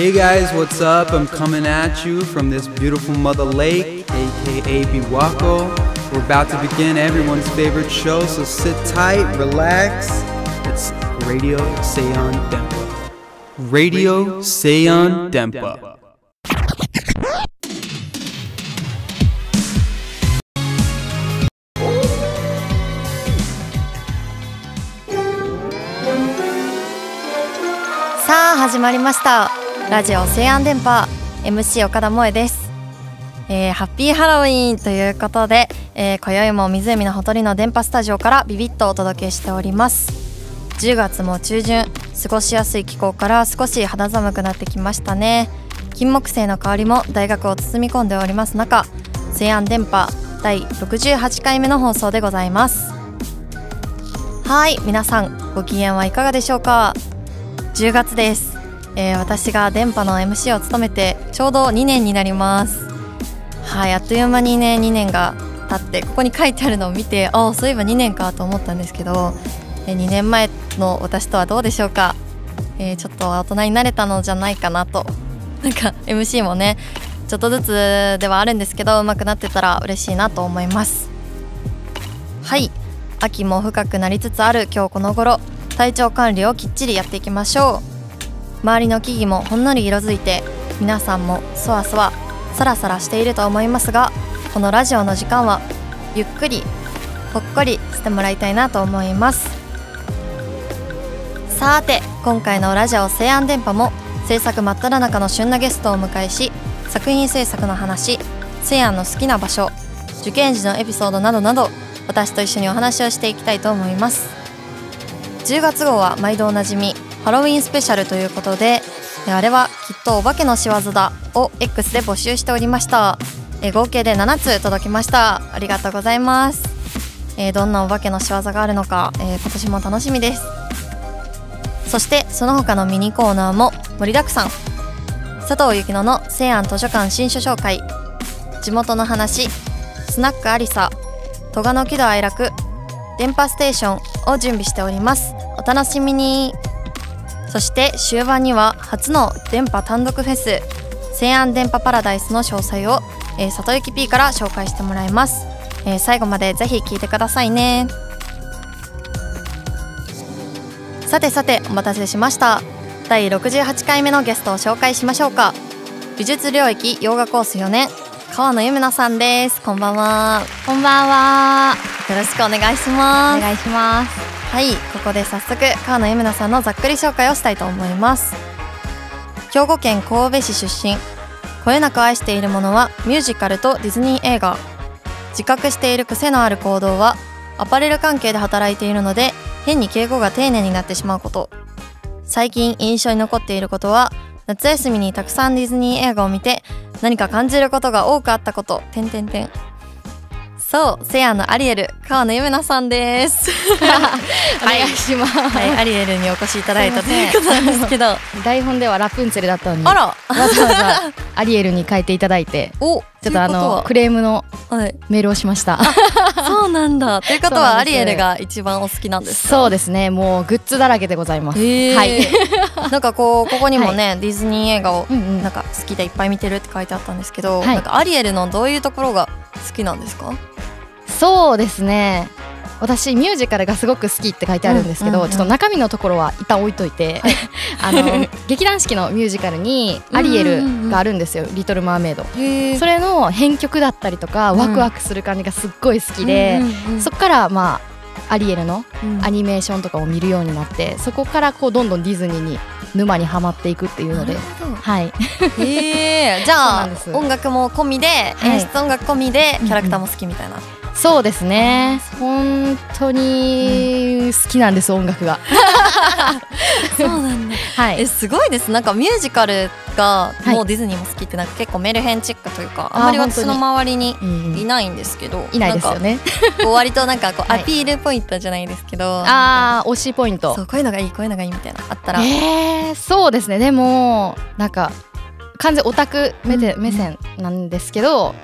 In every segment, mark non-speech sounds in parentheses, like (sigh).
Hey guys, what's up? I'm coming at you from this beautiful mother lake, aka Biwako. We're about to begin everyone's favorite show, so sit tight, relax. It's Radio Seon Dempa. Radio Seon Dempa. さあ始まりました ラジオ西安電波 MC 岡田萌です、えーハッピーハロウィンということで、えー今宵も湖のほとりの電波スタジオからビビッとお届けしております。10月も中旬過ごしやすい気候から少し肌寒くなってきましたね。金木犀の香りも大学を包み込んでおります中西安電波第68回目の放送でございます。はい皆さんご機嫌はいかがでしょうか？10月です、えー私が電波の MC を務めてちょうど2年になります。はいあっという間にね2年が経ってここに書いてあるのを見てああそういえば2年かと思ったんですけど、えー2年前の私とはどうでしょうか、えーちょっと大人になれたのじゃないかなと。(laughs) なんか MC もねちょっとずつではあるんですけど上手くなってたら嬉しいなと思います。はい秋も深くなりつつある今日この頃体調管理をきっちりやっていきましょう。周りの木々もほんのり色づいて皆さんもそわそわサラサラしていると思いますがこのラジオの時間はゆっくりほっこりしてもらいたいなと思います。さて今回のラジオ西安電波も制作真っ只中の旬なゲストをお迎えし作品制作の話西安の好きな場所受験時のエピソードなどなど私と一緒にお話をしていきたいと思います。10月号は毎度おなじみハロウィンスペシャルということであれはきっとお化けの仕業だを X で募集しておりました。え合計で7つ届きました。ありがとうございます。えどんなお化けの仕業があるのか、え今年も楽しみです。そしてその他のミニコーナーも盛りだくさん。佐藤幸乃の西安図書館新書紹介。地元の話スナックアリサ戸賀の喜怒哀楽電波ステーションを準備しております。お楽しみに。そして終盤には初の電波単独フェス西安電波パラダイスの詳細を、えー、里行 P から紹介してもらいます、えー最後までぜひ聞いてくださいね。さてさてお待たせしました。第68回目のゲストを紹介しましょうか。美術領域洋画コース4年川野由美奈さんです。こんばんは。こんばんは。よろしくお願いしおます。願いします。はいここで早速川野由美奈さんのざっくり紹介をしたいと思います。兵庫県神戸市出身。こよなく愛しているものはミュージカルとディズニー映画。自覚している癖のある行動はアパレル関係で働いているので変に敬語が丁寧になってしまうこと。最近印象に残っていることは夏休みにたくさんディズニー映画を見て何か感じることが多くあったこと。点点点そうセアのアリエル川野由美奈さんです。(laughs) お願いします。はい、アリエルにお越しいただいたとすいうことなんですけど、あ (laughs) 台本ではラプンツェルだったのに、ら、わざわざアリエルに変えていただいて、お、ちょっとあのクとレームのメールをしました。そうなんだ。(laughs) ということはアリエルが一番お好きなんですか？そうですね。もうグッズだらけでございます。はい。(laughs) なんかこうここにもね、ディズニー映画をなんか好きでいっぱい見てるって書いてあったんですけど、はいなんかアリエルのどういうところが好きなんですか？そうですね。私ミュージカルがすごく好きって書いてあるんですけど、うんうんうんちょっと中身のところは一旦置いといて、(laughs) あの劇団四季のミュージカルにアリエルがあるんですよ、リトル・マーメイド。へそれの編曲だったりとか、うん。ワクワクする感じがすっごい好きで、そっからまあアリエルのアニメーションとかを見るようになってそこからこうどんどんディズニーに沼にはまっていくっていうので。はい。へえ、(laughs) じそうゃあ音楽も込みで、はい。演出音楽込みでキャラクターも好きみたいな。そうですね。本当に好きなんです音楽が。(laughs) そうなんだ。はい。えすごいです。なんかミュージカルがはい。もうディズニーも好きってなんか結構メルヘンチックというか、ああんまり私の周りにうんいないんですけど、いないですよね。割となんかこうはい。アピールポイントじゃないですけど、ああ推しポイント。そうこういうのがいいこういうのがいいみたいなあったら、えー、そうですね。でもなんか完全オタク目で、うん。目線なんですけど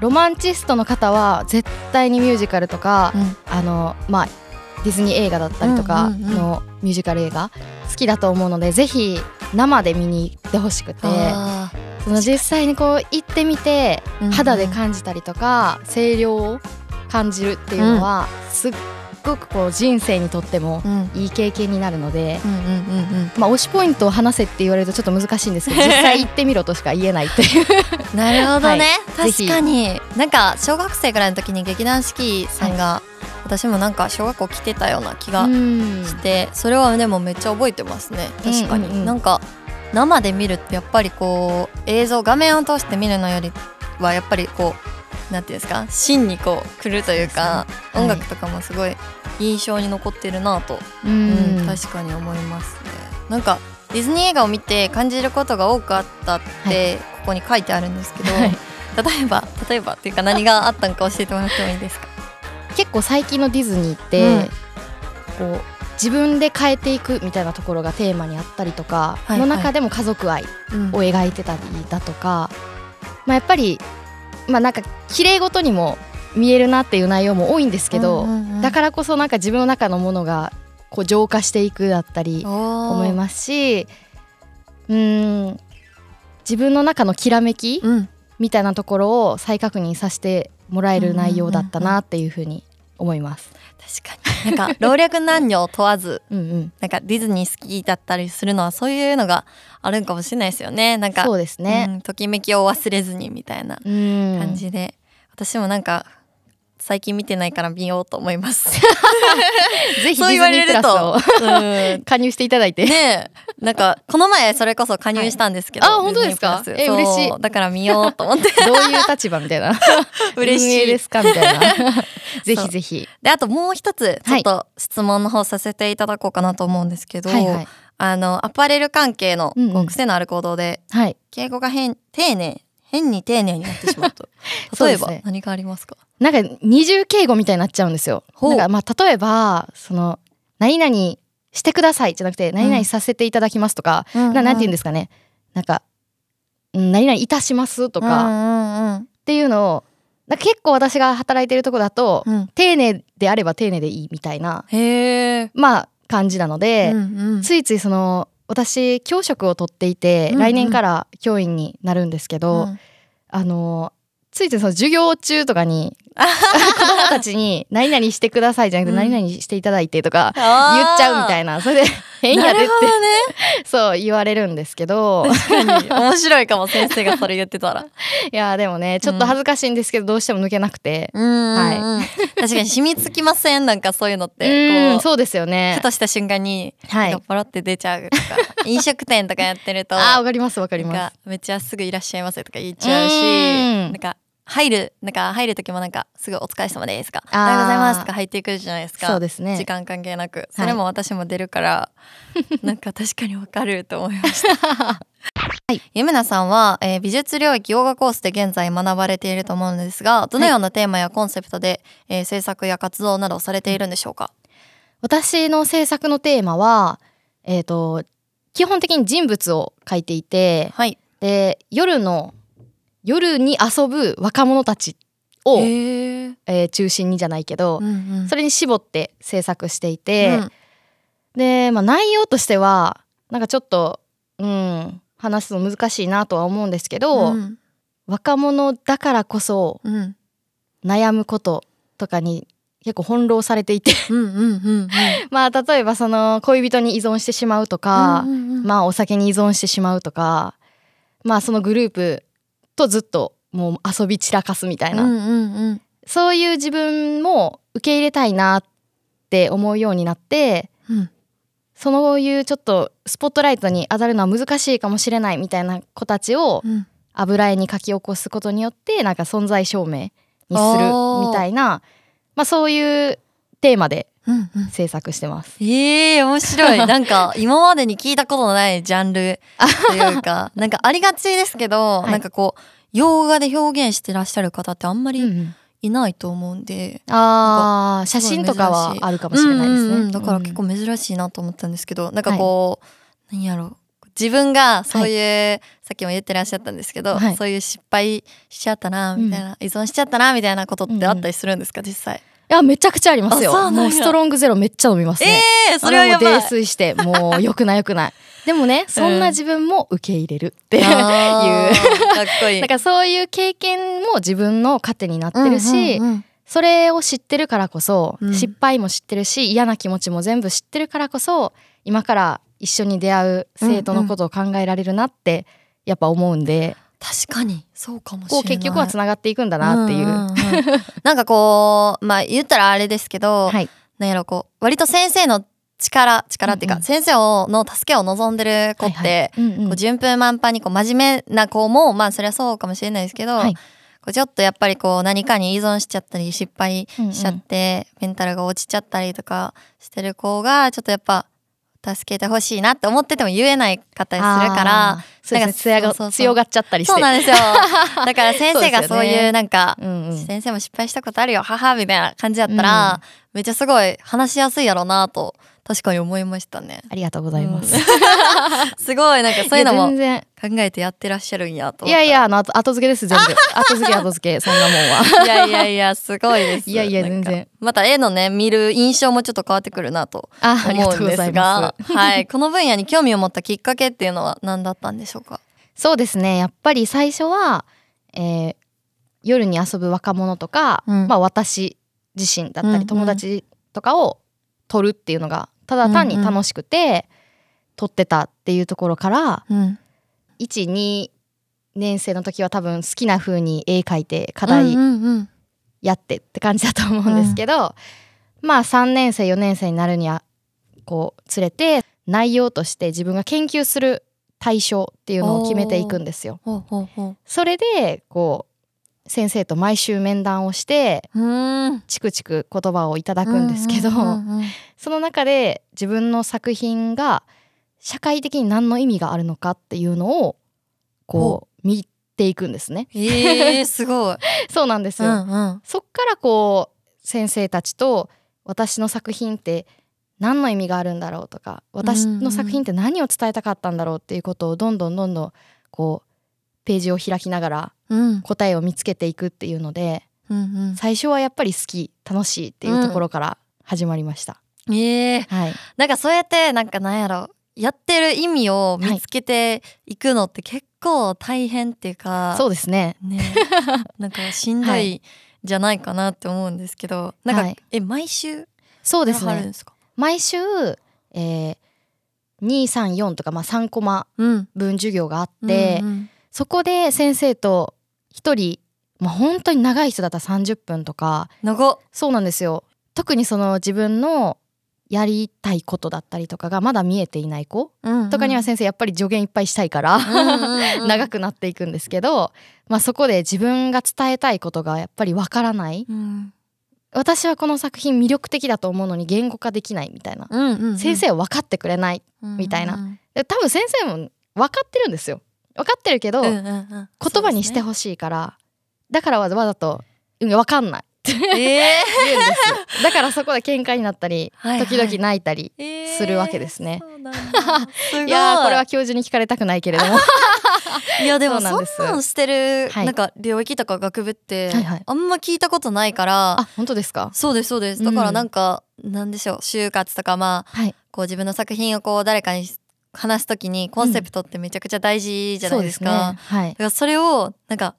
ロマンチストの方は絶対にミュージカルとか、うん。あのまあディズニー映画だったりとかうんうんうんのミュージカル映画好きだと思うのでぜひ生で見に行ってほしくてあその実際にこう行ってみてうんうん。肌で感じたりとか声量を感じるっていうのはすっごくこう人生にとってもいい経験になるので、推しポイントを話せって言われるとちょっと難しいんですけど (laughs) 実際行ってみろとしか言えないっていう。(laughs) なるほどね、はい。確かに。なんか小学生ぐらいの時に劇団四季さんが、私もなんか小学校来てたような気がうん。して、それはでもめっちゃ覚えてますね。確かに、うんうん。うんなんか生で見るってやっぱりこう映像画面を通して見るのよりはやっぱりこうなんていうんですか？芯にこう来るというかね。音楽とかもすごい印象に残ってるなと、ううんん確かに思いますね。なんかディズニー映画を見て感じることが多くあったって、ここに書いてあるんですけど、はい。例えば例えばっていうか何があったのか教えてもらってもいいですか？結構最近のディズニーって、こう自分で変えていくみたいなところがテーマにあったりとか、はいの中でも家族愛うんを描いてたりだとか、まあ、やっぱりまあなんか綺麗ごとにも見えるなっていう内容も多いんですけど、うんうんうん。だからこそなんか自分の中のものがこう浄化していくだったり思思いますしうーん自分の中のきらめきうん。みたいなところを再確認させてもらえる内容だったなっていうふうに思います。確かに。なんか老若男女を問わずうんうん、なんかディズニー好きだったりするのはそういうのがあるんかもしれないですよね。なんかそうですね。うんときめきを忘れずにみたいなうん。感じで、私もなんか最近見てないから見ようと思います。(laughs) ぜひディズニープれるとラ加入していただいて。ねえ。なんかこの前それこそ加入したんですけど、はいあ本当ですか？え嬉しい。だから見ようと思って。(laughs) どういう立場みたいな。(laughs) 嬉しい。ですかみたいな。ぜひぜひ。であともう一つちょはいっと質問の方させていただこうかなと思うんですけど、はい。はい。あのアパレル関係のうんうん。こう癖のある行動ではい。敬語が変丁寧変に丁寧になってしまうと。例えそうですね。ば何がありますか？なんか二重敬語みたいになっちゃうんですよ。なんかまあ例えばその何々してくださいじゃなくて何々させていただきますとか、ななんて言うんですかね。なんかうん何々いたしますととかっていうのをなんか結構私が働いてるとこだとうん。うん丁寧であれば丁寧でいいみたいなまあ感じなので、うんうん。ついついその私教職を取っていて、うんうん。来年から教員になるんですけど、うん。あのついついその授業中とかに子供たちに「何々してください」じゃなくて「うん。何々していただいて」とか言っちゃうみたいな。それで変やでって。ね。(laughs) そう言われるんですけど。確かに面白いかも先生がそれ言ってたら。(laughs) いやでもねちょっと恥ずかしいんですけどどうしても抜けなくて。うんはいうん。確かに染みつきませんなんかそういうのっうてこうんそうですよね。ふ。とした瞬間にはい。ポロって出ちゃうとか、(laughs) 飲食店とかやってるとあーわかりますわかります。かめっちゃすぐいらっしゃいませとか言っちゃうしうん。なんか入るなんか入る時もなんかすぐお疲れ様ですか。おはようございますとか入っていくじゃないですか。そうですね。時間関係なく。それも私も出るから、(laughs) なんか確かにわかると思いました。(laughs) はい。ゆめなさんは、えー美術領域洋画コースで現在学ばれていると思うんですがどのようなテーマやコンセプトで、えー制作や活動などをされているんでしょうか、私の制作のテーマは、えー、と基本的に人物を描いていてはい。で夜の夜に遊ぶ若者たちを、えー中心にじゃないけど、うんうん。それに絞って制作していて、うん。で、まあ、内容としてはなんかちょっと、うん、話すの難しいなとは思うんですけど、うん。若者だからこそうん悩むこととかに結構翻弄されていて。(laughs) まあ例えばその恋人に依存してしまうとか、まあお酒に依存してしまうとかまあそのグループとずっともう遊び散らかすみたいな、うんうんうん。そういう自分も受け入れたいなって思うようになってうん。そういうちょっとスポットライトに当たるのは難しいかもしれないみたいな子たちをうん。油絵に書き起こすことによってなんか存在証明にするみたいなまあそういうテーマでうんうん。制作してます。ええ面白い。(laughs) なんか今までに聞いたことのないジャンルというか (laughs) なんかありがちですけど、はい。なんかこう洋画で表現してらっしゃる方ってあんまりうんうん。いないと思うんで、あー写真とかはあるかもしれないですね。うんうんうん。だから結構うん珍しいなと思ったんですけど、なんかこう、何やろう。自分がそういう、さっきも言ってらっしゃったんですけど、はい。そういう失敗しちゃったなみたいな、依存しちゃったなみたいなことってあったりするんですか、実際。いやめちゃくちゃありますよ。もうストロングゼロめっちゃ飲みますね。えー、それはやばい。泥酔してもうよくない。よくないでもねそんな自分も受け入れるっていう、あー (laughs) かっこいい。だからそういう経験も自分の糧になってるし、うんうんうん。それを知ってるからこそ、うん。失敗も知ってるし嫌な気持ちも全部知ってるからこそ今から一緒に出会う生徒のことを考えられるなってやっぱ思うんで、確かにそうかもしれこうない結局はつながっていくんだなっていう。んんうん。なんかこうまあ言ったらあれですけど、はい、なんやろこう割と先生の力力っていうか、うんうん。先生をの助けを望んでる子って、はいはい。うんうん。こう順風満帆にこう真面目な子もまあそりゃそうかもしれないですけど、はい。こうちょっとやっぱりこう何かに依存しちゃったり失敗しちゃって、メンタルが落ちちゃったりとかしてる子がちょっとやっぱ助けてほしいなって思ってても言えないかったりするからなんか艶が強がっちゃったりして。そうなんですよ。だから (laughs) 先生がそういうなんかうんうん。先生も失敗したことあるよ母みたいな感じだったら、めっちゃすごい話しやすいやろうなと確かに思いましたね。ありがとうございます。うん。(laughs) すごいなんかそういうのもや全然。考えてやってらっしゃるんやといやいやあの後後付けです全部。(laughs) 後付け後付けそんなもんは。いやいやいやすごいです。(laughs) いやいや全然。また絵のね見る印象もちょっと変わってくるなと思うんですが。ます。はいこの分野に興味を持ったきっかけっていうのは何だったんでしょうか？そうですね。やっぱり最初は、えー夜に遊ぶ若者とか、うん。まあ私自身だったり友達とかを撮るっていうのがただ単に楽しくて撮ってたっていうところからうん。12年生の時は多分好きな風に絵描いて課題うんうんうん。やってって感じだと思うんですけど、まあ3年生4年生になるにはこう連れて内容として自分が研究する対象っていうのを決めていくんですよ。それでこう先生と毎週面談をしてチクチク言葉をいただくんですけど、その中で自分の作品が社会的に何の意味があるのかっていうのをこう見ていくんですね。えー、すごい。(laughs) そうなんですうよ。んうんそっからこう先生たちと私の作品って何の意味があるんだろうとか私の作品って何を伝えたかったんだろうっていうことをどんどんどんどんこうページを開きながらうん答えを見つけていくっていうのでうん最初はやっぱり好き楽しいっていうところから始まりました。うん。ええはい、なんかそうやってなんかなんやろやってる意味を見つけていくのって結構大変っていうか、そうですね。ね (laughs) なんかしんどはいじゃないかなって思うんですけど、なんか、はいえ毎週そうですね。毎週、えー、234とか、まあ、3コマうん。分授業があって、うんうんそこで先生と一人、まあ、本当に長い人だったら30分とか。長っ。そうなんですよ。特にその自分のやりたいことだったりとかがまだ見えていない子とかには先生やっぱり助言いっぱいしたいから、長く。くなっていくんですけど、まあ、そこで自分が伝えたいことがやっぱりわからない。うん。私はこの作品魅力的だと思うのに言語化できないみたいな、うんうんうん。先生は分かってくれないみたいなうんで多分先生も分かってるんですよ分かってるけど、うんうんうん。うん言葉にしてそほしいから、だからわざわざと「うん分かんない」っ (laughs) て言うんですよ。だからそこで喧嘩になったりはいはい。時々泣いたり、ーするわけですね。そうなんだ。(laughs) すごい。いやーこれは教授に聞かれたくないけれども。(laughs) いやでもそんそうなんなんしてるはい。なんか領域とか学部ってはい。はいあんま聞いたことないから。あ本当ですか？そうですそうです。だからなんかなんでしょう就活とかまあはい。こう自分の作品をこう誰かに話すときにコンセプトってめちゃくちゃ大事じゃないですか。そうですね。はい。だからそれをなんか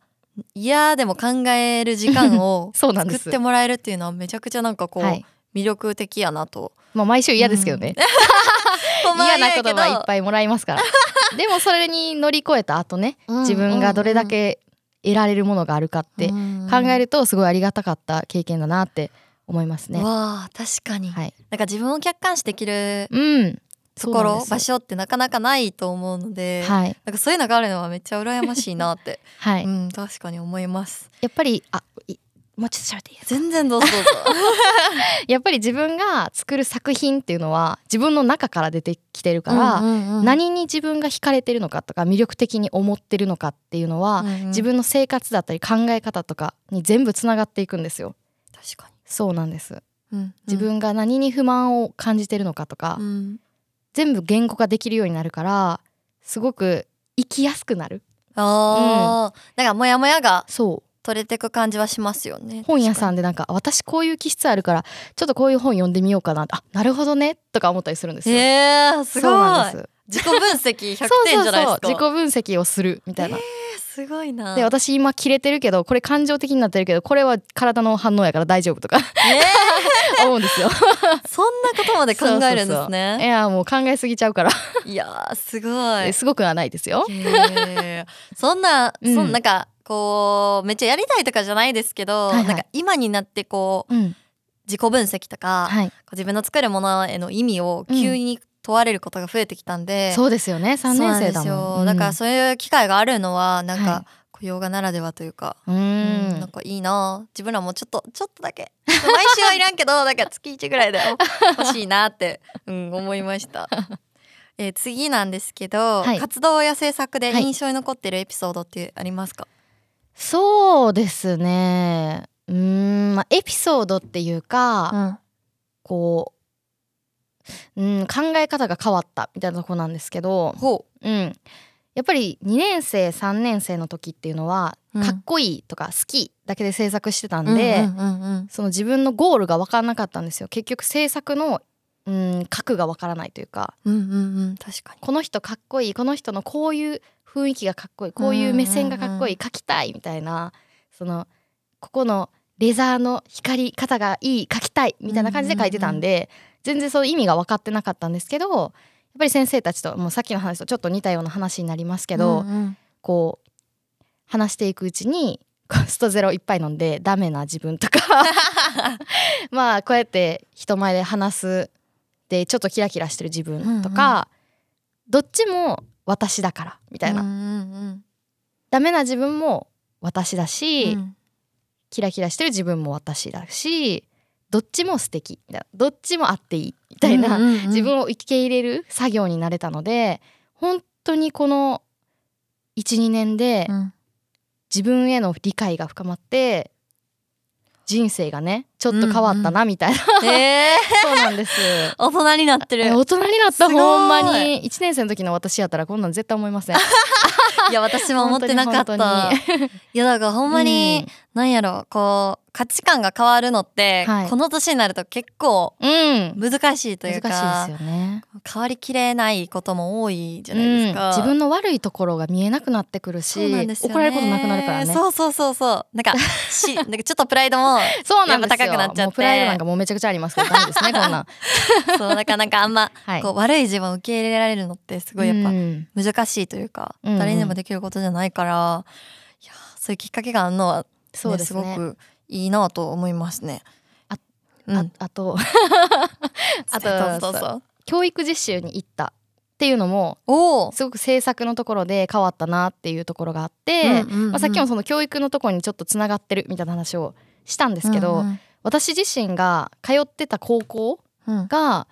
嫌でも考える時間を (laughs) そうなんです。作ってもらえるっていうのはめちゃくちゃなんかこうはい。魅力的やなと。まあ毎週嫌ですけどね、(laughs) 嫌な言葉いっぱいもらいますから。でもそれに乗り越えた後ね自分がどれだけ得られるものがあるかって考えるるとすごいありがたかった経験だなって思いますね。わあ確かに、はい、なんか自分を客観視できるうん、ところ場所ってなかなかないと思うので、はい、なんかそういうのがあるのはめっちゃ羨ましいなって、(laughs) はい、うん確かに思います。やっぱりあいもうちょっと喋っていいですか？全然どうぞ。どうぞやっぱり自分が作る作品っていうのは自分の中から出てきてるから、うんうんうん何に自分が惹かれてるのかとか魅力的に思ってるのかっていうのは、うんうん。自分の生活だったり考え方とかに全部つながっていくんですよ。確かそうなんです。に、うん。自分が何に不満を感じてるのかとか、うん全部言語化できるようになるからすごく生きやすくなる。ああ、なんかモヤモヤがそう。取れてく感じはしますよね。本屋さんんでなんかあ私こういう気質あるからちょっとこういう本読んでみようかな。あなるほどね。とか思ったりするんですよ。えー、すごい。自己分析 (laughs) 100そう点じゃないですか。そうそう自己分析をする。みたいな。すごいな。で私今キレてるけどこれ感情的になってるけどこれは体の反応やから大丈夫とか。え (laughs) 思うんですよ。ー、そんなことまで考えるんですそうそうそう。いねやもう考えすぎちゃうから。いやーすごい。すごくはないですよ。へー。そんな、うん。そんなんかこうめっちゃやりたいとかじゃないですけど、はいはい。なんか今になってこううん。自己分析とか、こはい、う自分の作るものへの意味を急に問われることが増えてきたんで、そうですよね。3年生だもん。なんですよ。だからそういう機会があるのはなんか、はい雇用がならではというか、うん、うん。なんかいいな。自分らもちょっとちょっとだけ。毎週はいらんけどなんか月1ぐらいで欲しいなって、うん、思いました。えー次なんですけど、はい。活動や制作ではい。印象に残ってるエピソードってありますか、そうですね。うーん、まあ、エピソードっていうか、ん。こう、うん、考え方が変わったみたいなとこなんですけど、ほう。ん、やっぱり2年生3年生の時っていうのは、うん。かっこいいとか好きだけで制作してたんうで、うんうんうん。その自分のゴールが分からなかったんですよ。結局制作の、うん、核が分からないというか。うんうんうん確かに。この人かっこいいこの人のこういう雰囲気がかっこいいこういう目線がかっこいい描きたいみたいなそのここのレザーの光り方がいい描きたいみたいな感じで描いてたんで、全然その意味が分かってなかったんですけどやっぱり先生たちともうさっきの話とちょっと似たような話になりますけど、うんうんこう話していくうちにこうストゼロいっぱい飲んでダメな自分とか (laughs) まあこうやって人前で話すでちょっとキラキラしてる自分とか、どっちも私だからみたいな、うんうんダメな自分も私だうし、ん。キラキラしてる自分も私だしどっちも素敵。どっちもあっていいみたいな、うんうんうん。自分を受け入れる作業になれたので本当にこの12年でうん。自分への理解が深まって人生がねちょっと変わったなみたいな、え (laughs) そうなんです。ー、大人になってる。え大人になった。ほんまに。1年生の時の私やったらこんなん絶対思いません。(laughs) いや私も思ってなかった。いやだからほんまに、なんやろこう価値観が変わるのって、はいこの年になると結構うん、うん難しいというか難しいですよね。変わりきれないことも多いじゃないですか、うん、自分の悪いところが見えなくなってくるし、ね怒られることなくなるからね。そうそうそうそうなんか (laughs) しなんかちょっとプライドもそうなんですよ。高くなっちゃってプライドなんかもうめちゃくちゃありますけどダメですねこんなん。(laughs) そうだからなんかあんま、はい。こう悪い自分を受け入れられるのってすごいやっぱうん難しいというか、うんうん誰にでもできることじゃないからいやそういうきっかけがあるのは、ねそうですね。ごくいいなと思いますね。あうん、ああと。(laughs) あと教育実習に行ったっていうのもすごく制作のところで変わったなっていうところがあって、うんうんうん。まあ、さっきもその教育のところにちょっとつながってるみたいな話をしたんですけど、うん私自身が通ってた高校うん。が、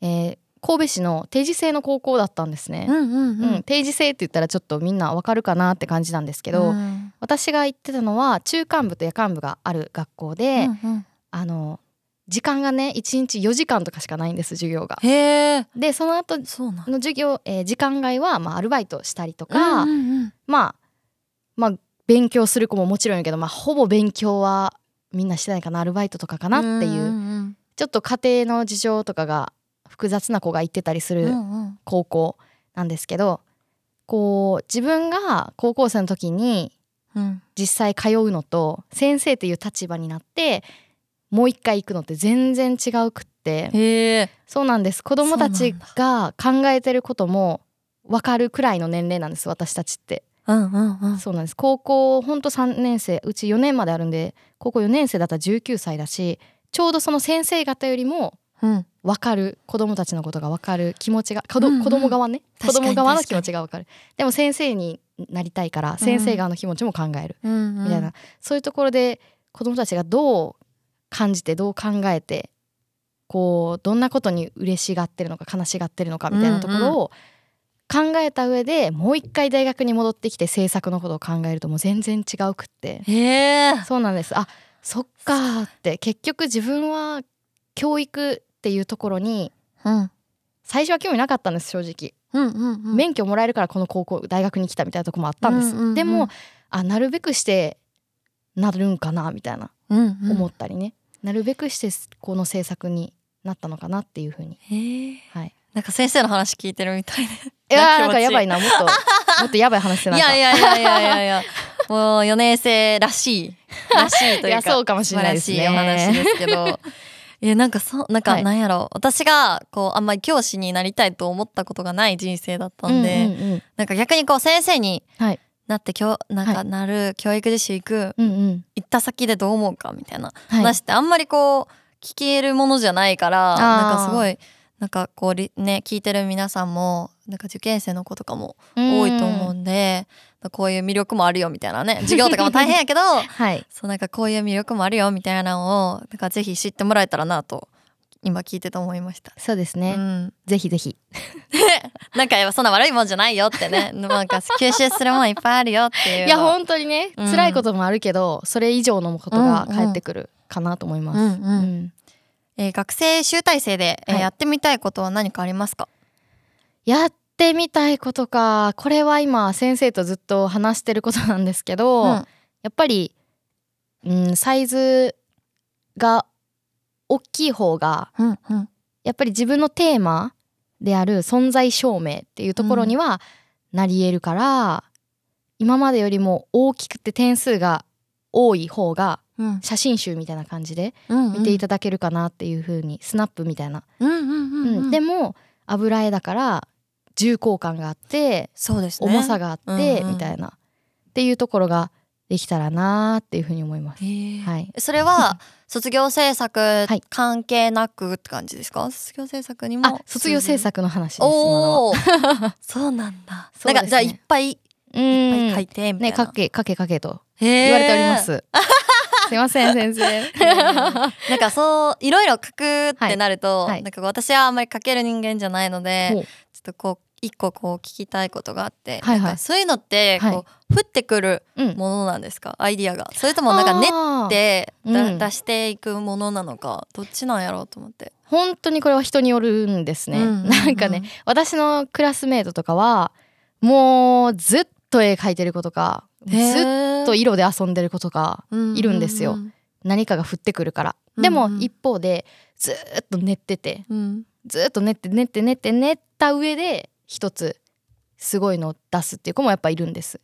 えー神戸市の定時制の高校だったんですね。うんうんうん。うん定時制って言ったらちょっとみんなわかるかなって感じなんですけど、うん私が行ってたのは中間部と夜間部がある学校で、うんうん。あの時間がね1日4時間とかしかないんです授業が。でその後の授業、えー時間外は、まあ、アルバイトしたりとか、うんうんうん。まあまあ勉強する子ももちろんやけど、まあ、ほぼ勉強はみんなしてないかなアルバイトとかかなっていう、んちょっと家庭の事情とかが複雑な子が行ってたりすうんうるんうん。高校なんですけど、こう自分が高校生の時にうん実際通うのと先生っていう立場になってもう一回行くのって全然違うくって。そうなんです。子供たちが考えてることも分かるくらいの年齢なんです私たちって。うんうんうん。そうなんです。高校ほんと3年生うち4年まであるんで高校4年生だったら19歳だしちょうどその先生方よりもうん。分かる子供たちのことが分かる気持ちが子どうんうん。子供側ね。子供側の気持ちが分かる。でも先生になりたいから先生側の気持ちも考える。うんみたいな、そういうところで子供たちがどう感じてどう考えてこうどんなことに嬉しがってるのか悲しがってるのかみたいなところを考えた上でもう一回大学に戻ってきて制作のことを考えるともう全然違うくって。そうなんです。あそっかーって。結局自分は教育っていうところにうん。最初は興味なかったんです正直うんうんうん。免許もらえるからこの高校大学に来たみたいなとこもあったんです、うんうんうん。でもあなるべくしてなるんかなみたいなうんうん。思ったりね、なるべくしてこの制作になったのかなっていうふうに。はい。なんか先生の話聞いてるみたいで。(laughs) いやーなんかやばいなもっと。(laughs) もっとやばい話してないか。やいやいやいやいやいや。(laughs) もう4年生らしい。らしいというか。そうかもしれないですね。素晴らしいお話ですけどいやなんかそうなんかはい。なんやろ。う、私がこうあんまり教師になりたいと思ったことがない人生だったんで、うんうんうん。なんか逆にこう先生にはい。なって教なんかはい。なる教育実習行く、うんうん。行った先でどう思うかみたいなはい。話ってあんまりこう聞けるものじゃないからあー。なんかすごいなんかこうりね聞いてる皆さんもなんか受験生の子とかも多いと思うんで、こういう魅力もあるよみたいなね (laughs) 授業とかも大変やけどはい。そうなんかこういう魅力もあるよみたいなのをなんかぜひ知ってもらえたらなと今聞いてて思いました。そうですね、うん、ぜひぜひ。(laughs) なんかそんな悪いもんじゃないよってね。なんか吸収するもんいっぱいあるよっていうの。いや本当にね、うん。辛いこともあるけどそれ以上のことが返ってくるかなと思います、うんうん。うん。えー学生集大成で、えーはい。やってみたいことは何かありますか？やってみたいことか。これは今先生とずっと話してることなんですけど、うん。やっぱり、うん、サイズが大きい方がうんうん。やっぱり自分のテーマである存在証明っていうところにはなり得るから、今までよりも大きくて点数が多い方がうん。写真集みたいな感じでうん。見ていただけるかなっていう風に、スナップみたいな、うんうんうんうん。うんでも油絵だから重厚感があってそうですね。重さがあって、うんうん。みたいな。っていうところができたらなーっていう風に思います。はい、それは (laughs) 卒業制作はい。関係なくって感じですか？卒業制作にもあ卒業制作の話です。お (laughs) そうなんだ。なんかじゃあいっぱいいっうんぱい書いてみたいな、ねかけかけかけと言われております。(laughs) すいません先生。なんかそういろいろ書くってなると、はい。はい。なんか私はあんまり書ける人間じゃないので、ちょっとこう一個こう聞きたいことがあって、はいはい。そういうのってこう、はい降ってくるうん。ものなんですか？アイディアが。それともなんか練ってだ、うん。出していくものなのかどっちなんやろうと思って。本当にこれは人によるんですね。うんうんうんなんかね私のクラスメートとかはもうずっと絵描いてる子とかずっと色で遊んでる子とかいるんですよ。何かが降ってくるから。でもうん。うん一方でずっと練っててうん。ずっと練って練って練って練った上で一つすごいのを出すっていう子もやっぱいるんです。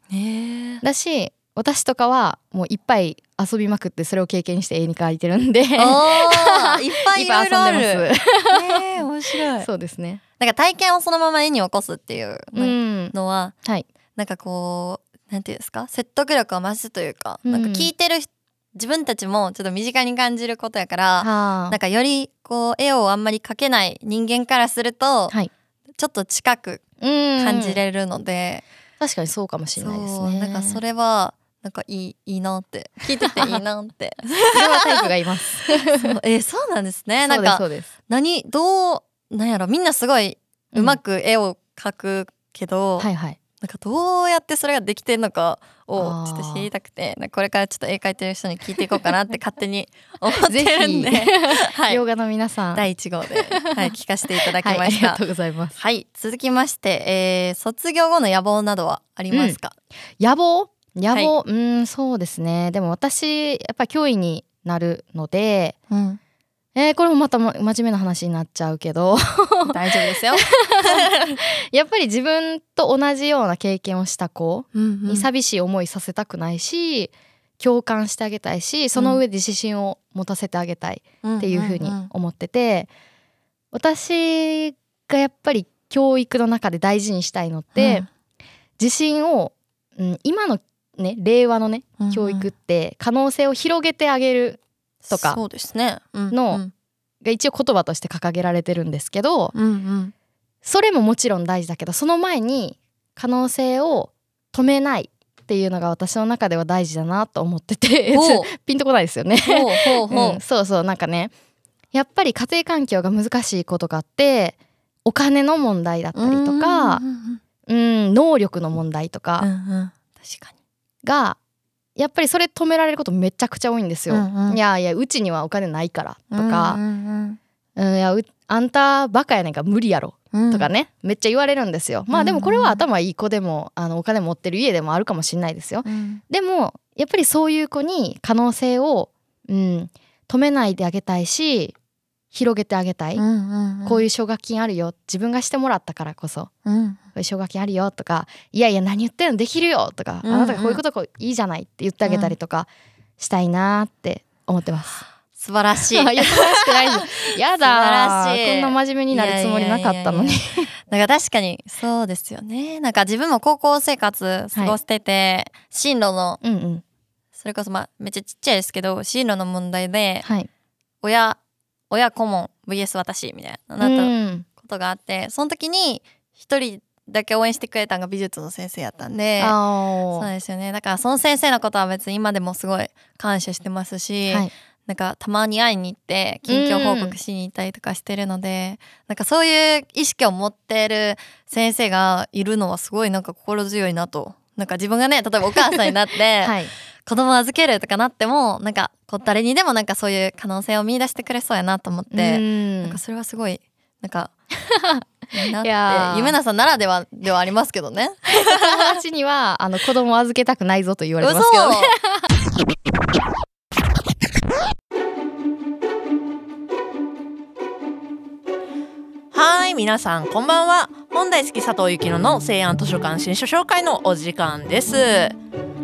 だし私とかはもういっぱい遊びまくってそれを経験して絵に描いてるんで (laughs) いっぱい。遊んでます。えー、面白い。(laughs) そうですね。なんか体験をそのまま絵に起こすっていううん。のは、はい。なんかこうなんていうんですか説得力を増すというか、うんなんか聞いてる人自分たちもちょっと身近に感じることやから、はなんかよりこう絵をあんまり描けない人間からすると、はいちょっと近くうん感じれるので、確かにそうかもしれないですね。なんかそれはなんかいいいいなって聞いてていいなってタイプがいます。そうえーそうなんですねなんかそうです。何どうなんやろみんなすごいうまく絵を描くけど、はいはい。なんかどうやってそれができてんのかをちょっと知りたくてこれからちょっと絵描いてる人に聞いていこうかなって勝手に (laughs) 思ってるんで、ぜひ。はい、洋画の皆さん。第1号で、はい、聞かせていただきはい、ました。ありがとうございます。はい、続きまして、えー卒業後の野望などはありますか、野望？野望、うんそうですね。でも私やっぱ教員になるので、うんえーこれもまたま真面目な話になっちゃうけど。(laughs) 大丈夫ですよ。(laughs) やっぱり自分と同じような経験をした子うんに寂しい思いさせたくないし、共感してあげたいしその上で自信を持たせてあげたいっていうふうに思ってて、私がやっぱり教育の中で大事にしたいのって、自信を、うん、今のね令和のねうん。教育って可能性を広げてあげるとかそうですね。うんのうんが一応言葉として掲げられてるんですけどうんうんそれももちろん大事だけどその前に可能性を止めないっていうのが私の中では大事だなと思ってて (laughs) ピンとこないですよね。ほうほうほううん、そうそうなんかねやっぱり家庭環境が難しいことがあってお金の問題だったりとかうん能力の問題とうんかうんうん確かに。がやっぱりそれ止められることめちゃくちゃ多いんですよ。うんうん。いやいやうちにはお金ないからとか、うんうんうんいやうあんたバカやねんから無理やろ。とかね、めっちゃ言われるんですよ。まあでもこれは頭いい子でもあのお金持ってる家でもあるかもしれないですよ。うん。でもやっぱりそういう子に可能性を、うん、止めないであげたいし広げてあげたい、うんうんうん。こういう奨学金あるよ。自分がしてもらったからこそ。こうん。ういう奨学金あるよとかいやいや何言ってんのできるよとか、うんうん。あなたがこういうことこういいじゃないって言ってあげたりとかしたいなって思ってます。素晴らしい。(laughs) いや素晴らしくないです。やだ素晴らしい。こんな真面目になるつもりなかったのに。いやいやいやいや。なんか確かにそうですよね。なんか自分も高校生活過ごしてて、進路のうんうん。それこそまあめっちゃちっちゃいですけど進路の問題ではい。親親顧問 VS 私みたいなうなったん。ことがあってその時に一人だけ応援してくれたのが美術の先生やったんであそうーですよね。だからその先生のことは別に今でもすごい感謝してますし、はい。なんかたまに会いに行って近況報告しに行ったりとかしてるので、なんかそういう意識を持ってる先生がいるのはすごいなんか心強いなと。なんか自分がね例えばお母さんになって、(laughs) はい子供預けるとかなってもなんかこう誰にでもなんかそういう可能性を見出してくれそうやなと思って、うんなんかそれはすごいなんか (laughs) いやーて夢菜さんならではではありますけどね。友達にはあの子供を預けたくないぞと言われますけどね。はーい、皆さんこんばんは。本大好き佐藤幸乃の西安図書館新書紹介のお時間です。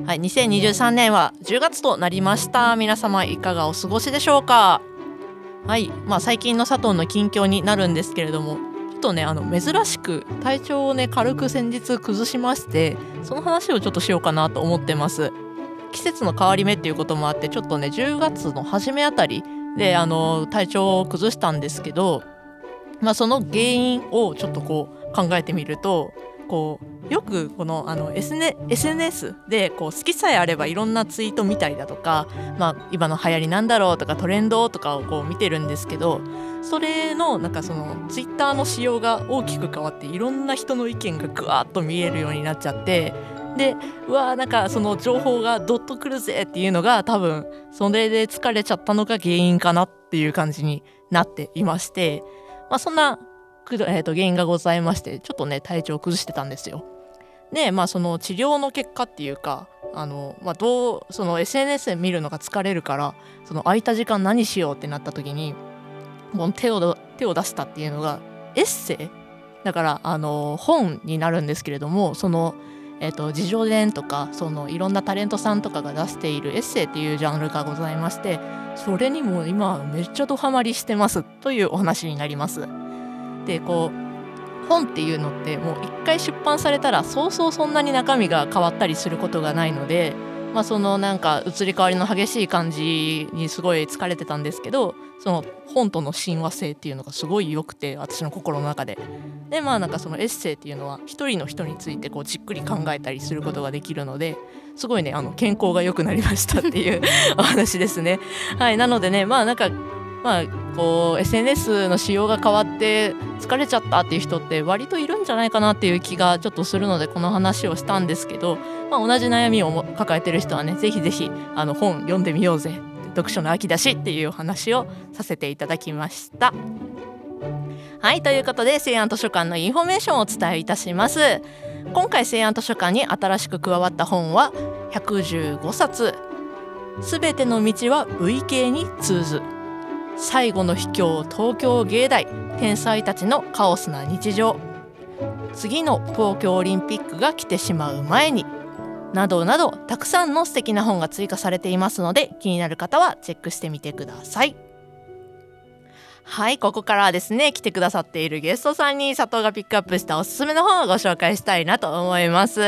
はい、2023年は10月となりました。皆様いかがお過ごしでしょうか？はい、まあ最近の佐藤の近況になるんですけれども、ちょっとねあの珍しく体調をね軽く先日崩しまして、その話をちょっとしようかなと思ってます。季節の変わり目っていうこともあってちょっとね10月の初めあたりであの体調を崩したんですけどまあ、その原因をちょっとこう考えてみるとこうよくこのあの SNS でこう好きさえあればいろんなツイート見たりだとか、まあ、今の流行りなんだろうとかトレンドとかをこう見てるんですけどそれのなんかそのツイッターの仕様が大きく変わっていろんな人の意見がぐわーっと見えるようになっちゃってでうわーなんかその情報がどっとくるぜっていうのが多分それで疲れちゃったのが原因かなっていう感じになっていまして。まあ、そんな、くえー、と原因がございましてちょっとね体調を崩してたんですよ。でまあその治療の結果っていうかあの、まあ、どうその SNS で見るのが疲れるからその空いた時間何しようってなった時にもう手を手を出したっていうのがエッセイ？だからあの本になるんですけれどもその、自叙伝とかそのいろんなタレントさんとかが出しているエッセイっていうジャンルがございましてそれにも今めっちゃドハマりしてますというお話になります。でこう本っていうのってもう一回出版されたらそうそうそんなに中身が変わったりすることがないので、まあ、そのなんか移り変わりの激しい感じにすごい疲れてたんですけどその本との親和性っていうのがすごい良くて私の心の中で。でまあなんかそのエッセイっていうのは一人の人についてこうじっくり考えたりすることができるのですごいねあの健康が良くなりましたっていうお話ですね。はいなのでねまあなんかまあこう SNS の仕様が変わって疲れちゃったっていう人って割といるんじゃないかなっていう気がちょっとするのでこの話をしたんですけど、まあ、同じ悩みを抱えてる人はねぜひぜひあの本読んでみようぜ読書の秋だしっていうお話をさせていただきました。はいということで成安図書館のインフォメーションをお伝えいたします。今回成安図書館に新しく加わった本は115冊すべての道は V 系に通ず最後の秘境東京芸大天才たちのカオスな日常。次の東京オリンピックが来てしまう前になどなどたくさんの素敵な本が追加されていますので気になる方はチェックしてみてください。はいここからはですね来てくださっているゲストさんに佐藤がピックアップしたおすすめの本をご紹介したいなと思います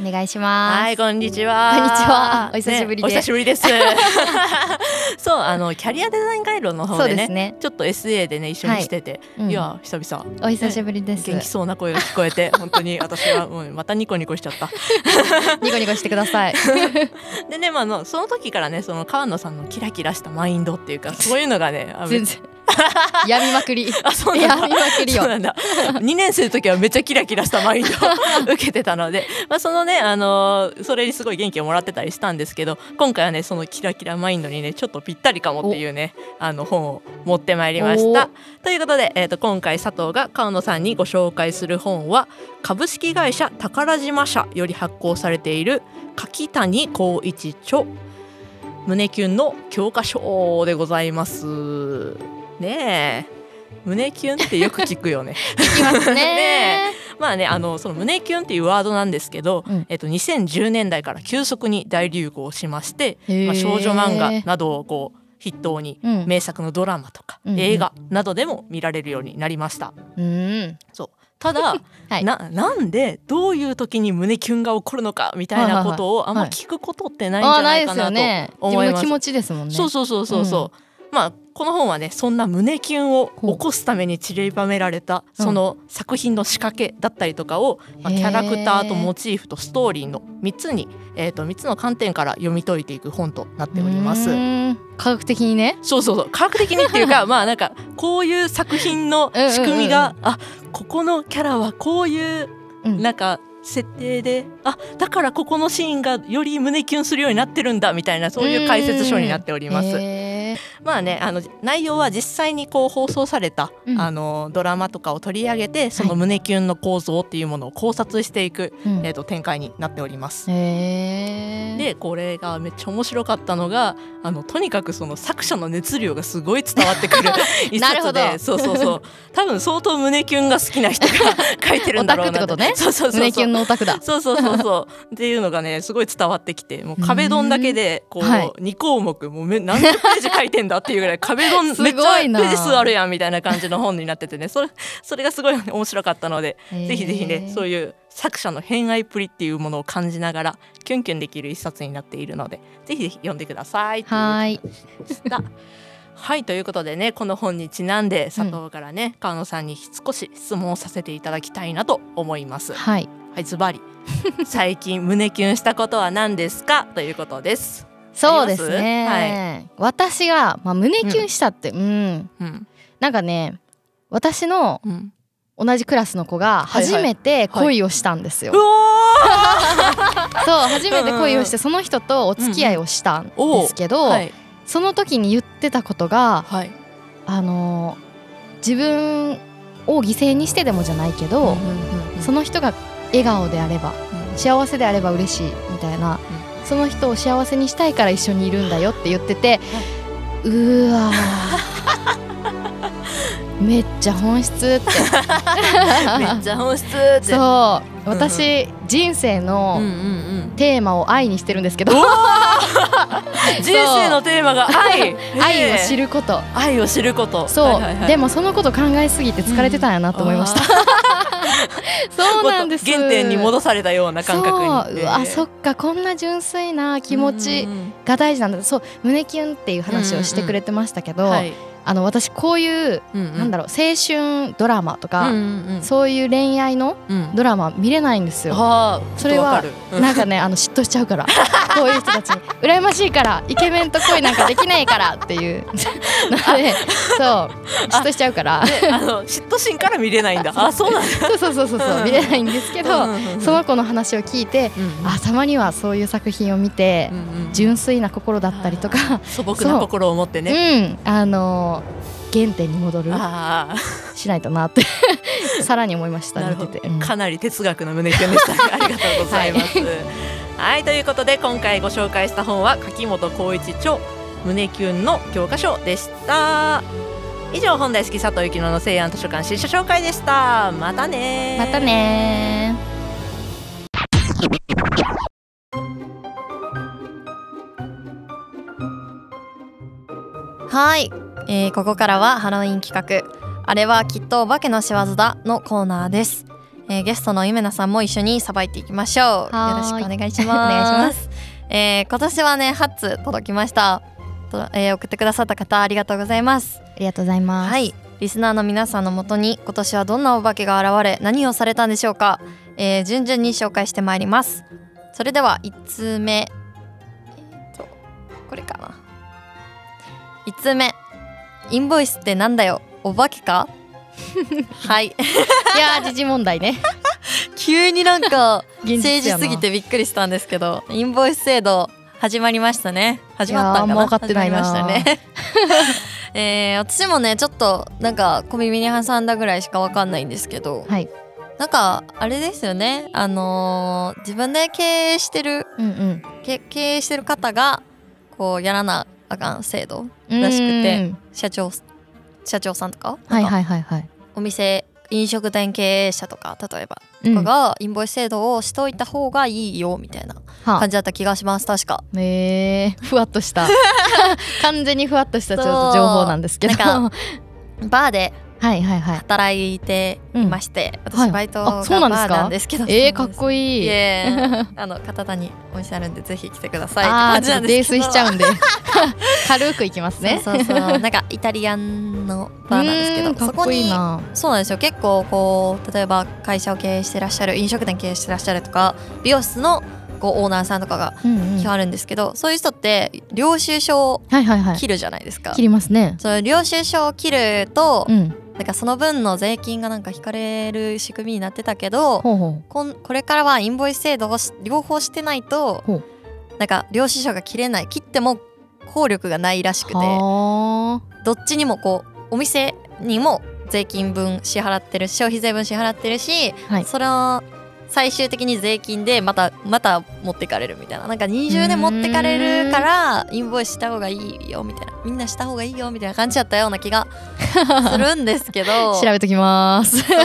お願いします。はい、こんにちは。こんにちはお久しぶりでねお久しぶりです。(laughs) そう、あのキャリアデザインガイドの方でね、ね。ちょっと SA でね一緒にしてて、うんいや久々。お久しぶりです。元気そうな声が聞こえて (laughs) 本当に私はもうまたニコニコしちゃった。(laughs) ニコニコしてください。でねまああのその時からねその川野さんのキラキラしたマインドっていうかそういうのがね全然 (laughs) やみまくり。あそうやなんだ。みまくりよ。そうなんだ。2年生の時はめっちゃキラキラしたマインドを (laughs) 受けてたので、まあ、そのね、あのーそれにすごい元気をもらってたりしたんですけど今回はねそのキラキラマインドにねちょっとぴったりかもっていうねあの本を持ってまいりました。ということで、えー、と今回佐藤が川野さんにご紹介する本は株式会社宝島社より発行されている柿谷光一著胸キュンの教科書でございます。ねえ。胸キュンってよく聞くよね。いきますね。(laughs) ねまあねあのその胸キュンっていうワードなんですけど、うん。えっと2010年代から急速に大流行しまして、まあ、少女漫画などをこう筆頭にうん。名作のドラマとかうんうん。映画などでも見られるようになりました。うん。ただ、(laughs) はい。ななんでどういう時に胸キュンが起こるのかみたいなことをあんま聞くことってないんじゃないかなとよね。自思います。分の気持ちですもんね。そうそうそうそうそう、まあこの本はねそんな胸キュンを起こすために散りばめられたうん。その作品の仕掛けだったりとかを、まあ、キャラクターとモチーフとストーリーの3つに、えー、と3つの観点から読み解いていく本となっております。科学的にね。そうそうそう。科学的にっていうか (laughs) まあなんかこういう作品の仕組みが、あここのキャラはこういううん。なんか設定であだからここのシーンがより胸キュンするようになってるんだみたいなそういう解説書になっております。まあねあの内容は実際にこう放送された、うん。あのドラマとかを取り上げてその胸キュンの構造っていうものを考察していく、うん。えー、と展開になっております。でこれがめっちゃ面白かったのがあのとにかくその作者の熱量がすごい伝わってくる (laughs) 一冊でそうそうそう。多分相当胸キュンが好きな人が (laughs) 書いてるんだろうなと。ね。そうそうそうそうだ。そうそうそうそう。(laughs) っていうのがねすごい伝わってきてもう壁ドンだけでこう、はい。2項目もうめ何十ページ書いてんだっていうぐらい (laughs) 壁ドンすめっちゃペごいな。ージ数あるやんみたいな感じの本になっててね。それそれがすごい面白かったのでぜひぜひねそういう作者の偏愛っぷりっていうものを感じながらキュンキュンできる一冊になっているのでぜひぜひ読んでください。はいという。ことでした。(laughs) はいということでねこの本にちなんで佐藤からね、川野さんに少し質問をさせていただきたいなと思います。はいはいズバリ。(laughs) 最近胸キュンしたことは何ですか？ということです。そうですありね、私が、まあ、胸キュンしたってうん、うん。なんかね私のうん、同じクラスの子がはいはい。初めて恋をしたんですよ、(laughs) そう初めて恋をしてその人とお付き合いをしたんですけど、はい。その時に言ってたことがはい。あの自分を犠牲にしてでもじゃないけど、その人が笑顔であれば幸せであれば嬉しいみたいな、その人を幸せにしたいから一緒にいるんだよって言ってて、うーわー。(laughs) めっちゃ本質って。(laughs) めっちゃ本質って。そう。私、人生のうんうんうん。テーマを愛にしてるんですけど、(laughs) 人生のテーマが愛。愛を知るること。愛を知ること。そう、はいはいはい。でもそのこと考えすぎて疲れてたんやなと思いました、(laughs) そうなんです。原点に戻されたような感覚に。そう。うわ、えーそっかこんな純粋な気持ちうんうんが大事なんだ。そう胸キュンっていう話をしてくれてましたけど、うん。はいあの私こういう、うんなんだろう青春ドラマとか、うんうんうん。そういう恋愛のうん。ドラマ見れないんですよ。あーそれはなんかねあの嫉妬しちゃうから。(laughs) こういう人たちに。羨ましいからイケメンと恋なんかできないからっていう。(laughs) のでそう嫉妬しちゃうから。であの嫉妬心から見れないんだ。(laughs) あそうなんだ。そうそうそうそうそう見れないんですけど、うんうんうん。その子の話を聞いて、うんうん。あたまにはそういう作品を見て、うんうん純粋な心だったりとか、素朴な心を持ってね。う。ん。あの原点に戻るああしないとなって (laughs) さらに思いましたうん。かなり哲学の胸キュンでしたね。ありがとうございます。はい、ということで今回ご紹介した本は柿本浩一著胸キュンの教科書でした。以上本大好き佐藤由紀乃の西安図書館新書紹介でした。またねまたねはい、えーここからはハロウィン企画。あれはきっとお化けの仕業だのコーナーです、えーゲストのゆめなさんも一緒にさばいていきましょう。よろしくお願いします。(laughs) お願いします。えー今年はね8つ届きました。と、えー送ってくださった方ありがとうございます。ありがとうございます。はい。リスナーの皆さんのもとに今年はどんなお化けが現れ何をされたんでしょうか、えー順々に紹介してまいります。それでは1通目。えーとこれかな。1通目インボイスってなんだよ？お化けか？(laughs) はい。いやー時事問題ね。(laughs) 急になんか政治すぎてびっくりしたんですけどインボイス制度始まりましたね。始まったんかな？分かってないましたね。(laughs) えー、私もねちょっとなんか小耳に挟んだぐらいしかわかんないんですけどはい。なんかあれですよね。あのー自分で経営してるうん。け経営してる方がこうやらなあかん制度うんらしくてうん。社長社長さんとか？はいはいはいはい。お店飲食店経営者とか例えばうんとかがインボイス制度をしといた方がいいよみたいなは感じだった気がします確か。ねえ。ふわっとした。(laughs) 完全にふわっとしたちょっと情報なんですけど。なんかバーで働いていまして、はい。私バイトあがそうなんですか？バーなんですけど、えー、かっこいい。(laughs) あの片田にお店あるんでぜひ来てくださいあ感じーちょっと泥酔しちゃうんで。(laughs) 軽くいきますね。そうそうそう。なんかイタリアンのバーなんですけどうーんかっこいいな。そうなんですよ。結構こう例えば会社を経営してらっしゃる飲食店経営してらっしゃるとか美容室のこうオーナーさんとかがうんうん。基本あるんですけど、そういう人って領収書を切るじゃないですか。切りますね。その領収書を切ると、うんなんかその分の税金がなんか引かれる仕組みになってたけどこんこれからはインボイス制度をし両方してないとなんか領収書が切れない切っても効力がないらしくてはどっちにもこうお店にも税金分支払ってる消費税分支払ってるし、はい。それを最終的に税金でまたまた持ってかれるみたいな。なんか二重で持ってかれるからインボイスした方がいいよみたいな。みんなした方がいいよみたいな感じだったような気が (laughs) するんですけど。(laughs) 調べときます。で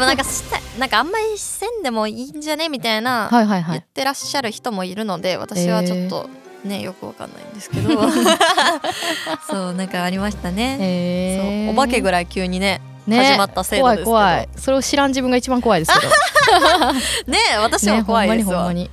もなんかしたなんかあんまりせんでもいいんじゃねみたいな言ってらっしゃる人もいるので私はちょっとねよくわかんないんですけど。(laughs) そうなんかありましたね。へそうお化けぐらい急にね始まった制度怖ですけど。い怖い。それを知らん自分が一番怖いですけど。(laughs) ね私も怖いですわ、ね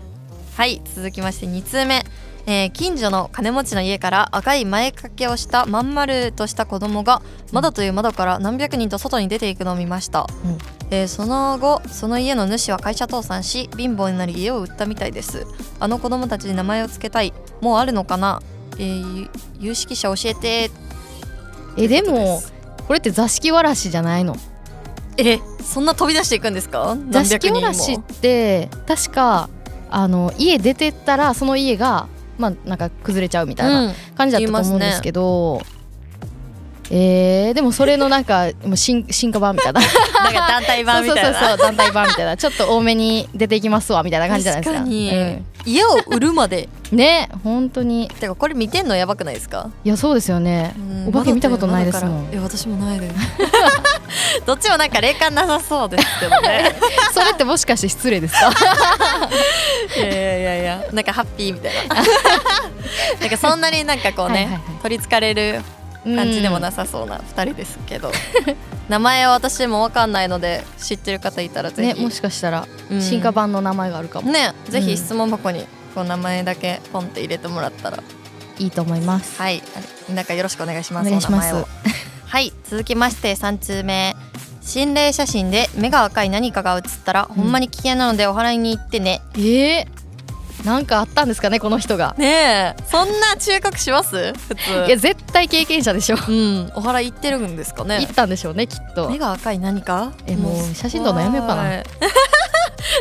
はい続きまして2通目、えー近所の金持ちの家から赤い前掛けをしたまん丸とした子供が窓という窓から何百人と外に出ていくのを見ました、うん。えーその後その家の主は会社倒産し貧乏になり家を売ったみたいです。あの子供たちに名前を付けたい。もうあるのかな、えー有識者教えて。えでもこれって座敷わらしじゃないの。えそんな飛び出していくんですか？座敷わらしって確かあの家出てったらその家がまあなんか崩れちゃうみたいなうん。感じだったと思うんですけど、えー、でもそれのなんかもう進進化版みたいな。(laughs) なんか団体版みたいな。そうそうそう団体版みたいな。ちょっと多めに出ていきますわみたいな感じじゃないですか。確かに、うん家を売るまで。(laughs) ね本当に。てかこれ見てんのやばくないですか？いやそうですよね。お化け見たことないですもん。いや私もないです。(laughs) どっちもなんか霊感なさそうですけどね。(laughs) それってもしかして失礼ですか？いやいやいやいや。なんかハッピーみたいな。なんかそんなになんかこうね、はいはいはい。取りつかれる感じでもなさそうな2人ですけど、(laughs) 名前は私もわかんないので知ってる方いたらぜひ。ねもしかしたらうん。進化版の名前があるかも、ねぜうん。ひ質問箱にこう名前だけポンって入れてもらったら。いいと思います。はい。なんかよろしくお願いしますお願いします。(laughs) はい。続きまして3通目。心霊写真で目が赤い何かが写ったら、ほんまに危険なのでお祓いに行ってね。えー、なんかあったんですかねこの人が。ねえ。そんな忠告します？普通。いや絶対経験者でしょ。うん。お祓い行ってるんですかね。行ったんでしょうねきっと。目が赤い何か？えもう写真撮るのやめようかな。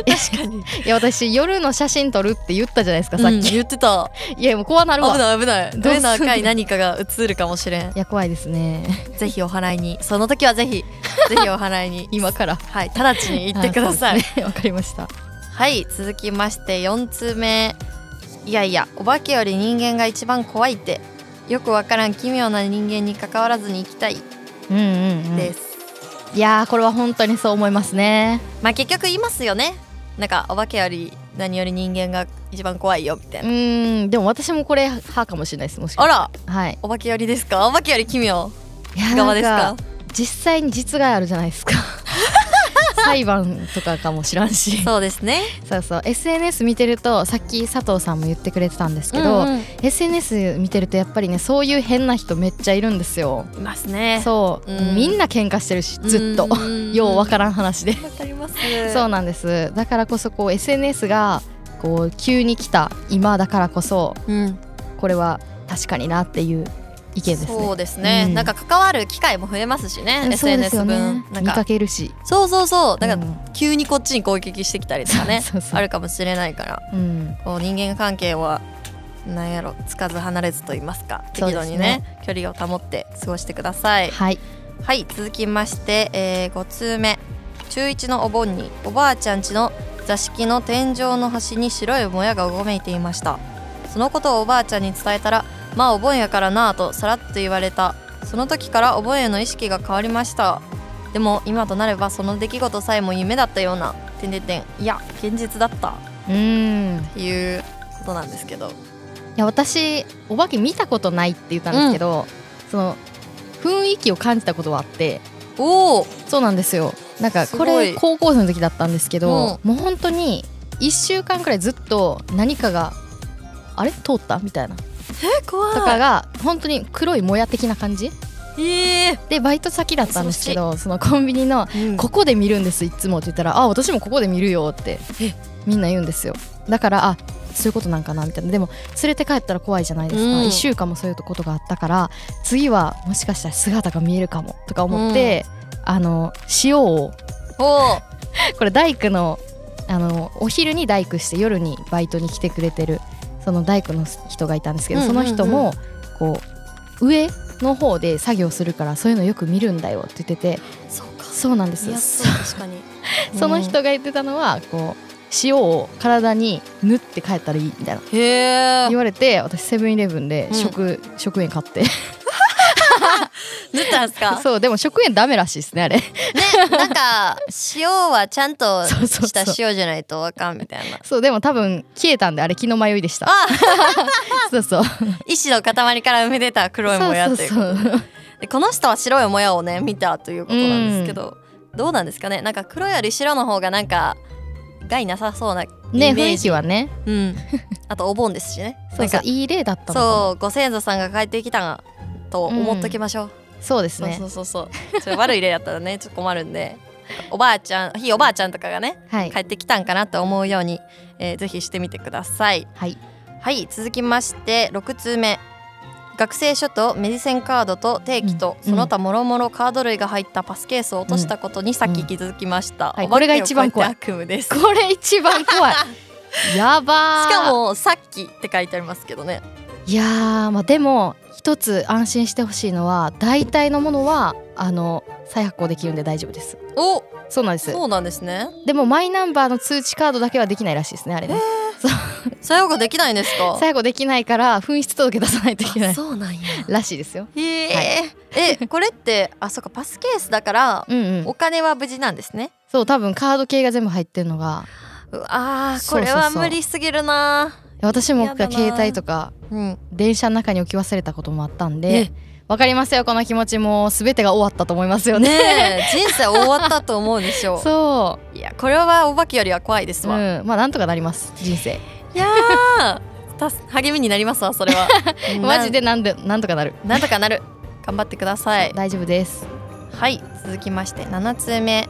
確かに。いや私夜の写真撮るって言ったじゃないですかさっうんき、言ってた。いやもう怖なるわ。危ない危ない。目の赤い何かが映るかもしれん。いや怖いですね。ぜひお祓いに。その時はぜひぜひお祓いに。(laughs) 今から。はい直ちに行ってください、はいそうですね。わかりましたはい続きまして4通目。いやいやお化けより人間が一番怖いって。よくわからん奇妙な人間に関わらずに生きたい。うんうん、うん、です、いやーこれは本当にそう思いますね。まあ結局言いますよね。なんかお化けより何より人間が一番怖いよみたいうな、ーんでも私もこれ派かもしれないですもしかあして。らはい。お化けよりですか？お化けより奇妙。いや側ですか？なん実際に実害あるじゃないですか (laughs) 裁判とかかもしらんし。(laughs) そうですね。そうそう。SNS 見てるとさっき佐藤さんも言ってくれてたんですけど、うんうん。SNS 見てるとやっぱりねそういう変な人めっちゃいるんですよ。いますね。そう、うん。みんな喧嘩してるしずっと。うんようわからん話で。わかります。(laughs) そうなんです。だからこそこう SNS がこう急に来た今だからこそうん。これは確かになっていう意見ですね。そうですね、うん。なんか関わる機会も増えますしね SNS よね。分。なん見かかけるし。そうそうそう。だからうん。急にこっちに攻撃してきたりとかねそうあるかもしれないから。うん。こう人間関係はなんやろつかず離れずと言いますか適度にね距離を保って過ごしてください。はい。はい続きまして、え5通目。中1のお盆におばあちゃん家の座敷の天井の端に白いもやがうごめいていました。そのことをおばあちゃんに伝えたら「まあお盆やからな」とさらっと言われた。その時からお盆への意識が変わりました。でも今となればその出来事さえも夢だったような。点々点いや現実だった。うん。っていうことなんですけど。いや私お化け見たことないって言ったんですけど、その雰囲気を感じたことはあって。おおそうなんですよ。なんかこれ高校生の時だったんですけど、うもう本当に1週間くらいずっと何かがあれ？通った？みたいな。え怖い。とかが本当に黒いもや的な感じ？ええでバイト先だったんですけどそのコンビニのうん。ここで見るんですいつもって言ったらあ私もここで見るよってみんな言うんですよ。だからあそういうことなんかなみたいな。でも連れて帰ったら怖いじゃないですか、うん。1週間もそういうことがあったから次はもしかしたら姿が見えるかもとか思って、あの塩を (laughs) これ大工のあのお昼に大工して夜にバイトに来てくれてるその大工の人がいたんですけど、その人もこう上の方で作業するからそういうのよく見るんだよって言っててそうか。そうなんですよ。確かに。(laughs) その人が言ってたのはこう塩を体に塗って帰ったらいいみたいな。言われて私セブンイレブンでうん。食,、食塩買って (laughs) 塗ったんすか？そうでも食塩ダメらしいですねあれ。ねなんか塩はちゃんと (laughs) した塩じゃないとあかんみたいな。そうでも多分消えたんであれ気の迷いでした。あ (laughs) そうそう。石の塊から生み出た黒いもやというそうそう。で。この人は白いもやをね見たということなんですけど、どうなんですかね？なんか黒より白の方がなんか害なさそうなイメね雰囲ージ気はね。うん。あとお盆ですしね。そうそういい例だったそうご先祖さんが帰ってきたと思っときましょう、そうですね。そうそうそうそう。それ悪い例だったらね (laughs) ちょっと困るんで。おばあちゃんひいおばあちゃんとかがねはい。帰ってきたんかなと思うように、えーぜひしてみてください。はい。はい続きまして6通目。学生書とメディセンカードと定期と、うんその他もろもろカード類が入ったパスケースを落としたことにさっき気づきました、お化けをはいこれが一番怖い。悪夢です。これ一番怖い。(laughs) やばー。しかもさっきって書いてありますけどね。いやーまあでも一つ安心してほしいのは大体のものはあの再発行できるんで大丈夫です。おそうなんです。そうなんですね。でもマイナンバーの通知カードだけはできないらしいですねあれね。最後ができないんですか？最後できないから紛失届出さないといけない。そうなんや。らしいですよ。へえ、えこれってあそうかパスケースだからうんうん。お金は無事なんですね？そう多分カード系が全部入ってるのが。うあこれは無理すぎるな私も携帯とかうん電車の中に置き忘れたこともあったんでえわかりますよこの気持ちも。う全てが終わったと思いますよね。ねえ人生終わったと思うでしょそいやこれはお化けよりは怖いですう、うわ、ん、まあなんとかなります人生。いやーたす励みになりますわそれは。(laughs) マジでなんでなんとかなる。なんとかなる。頑張ってください。大丈夫です。はい続きまして7通目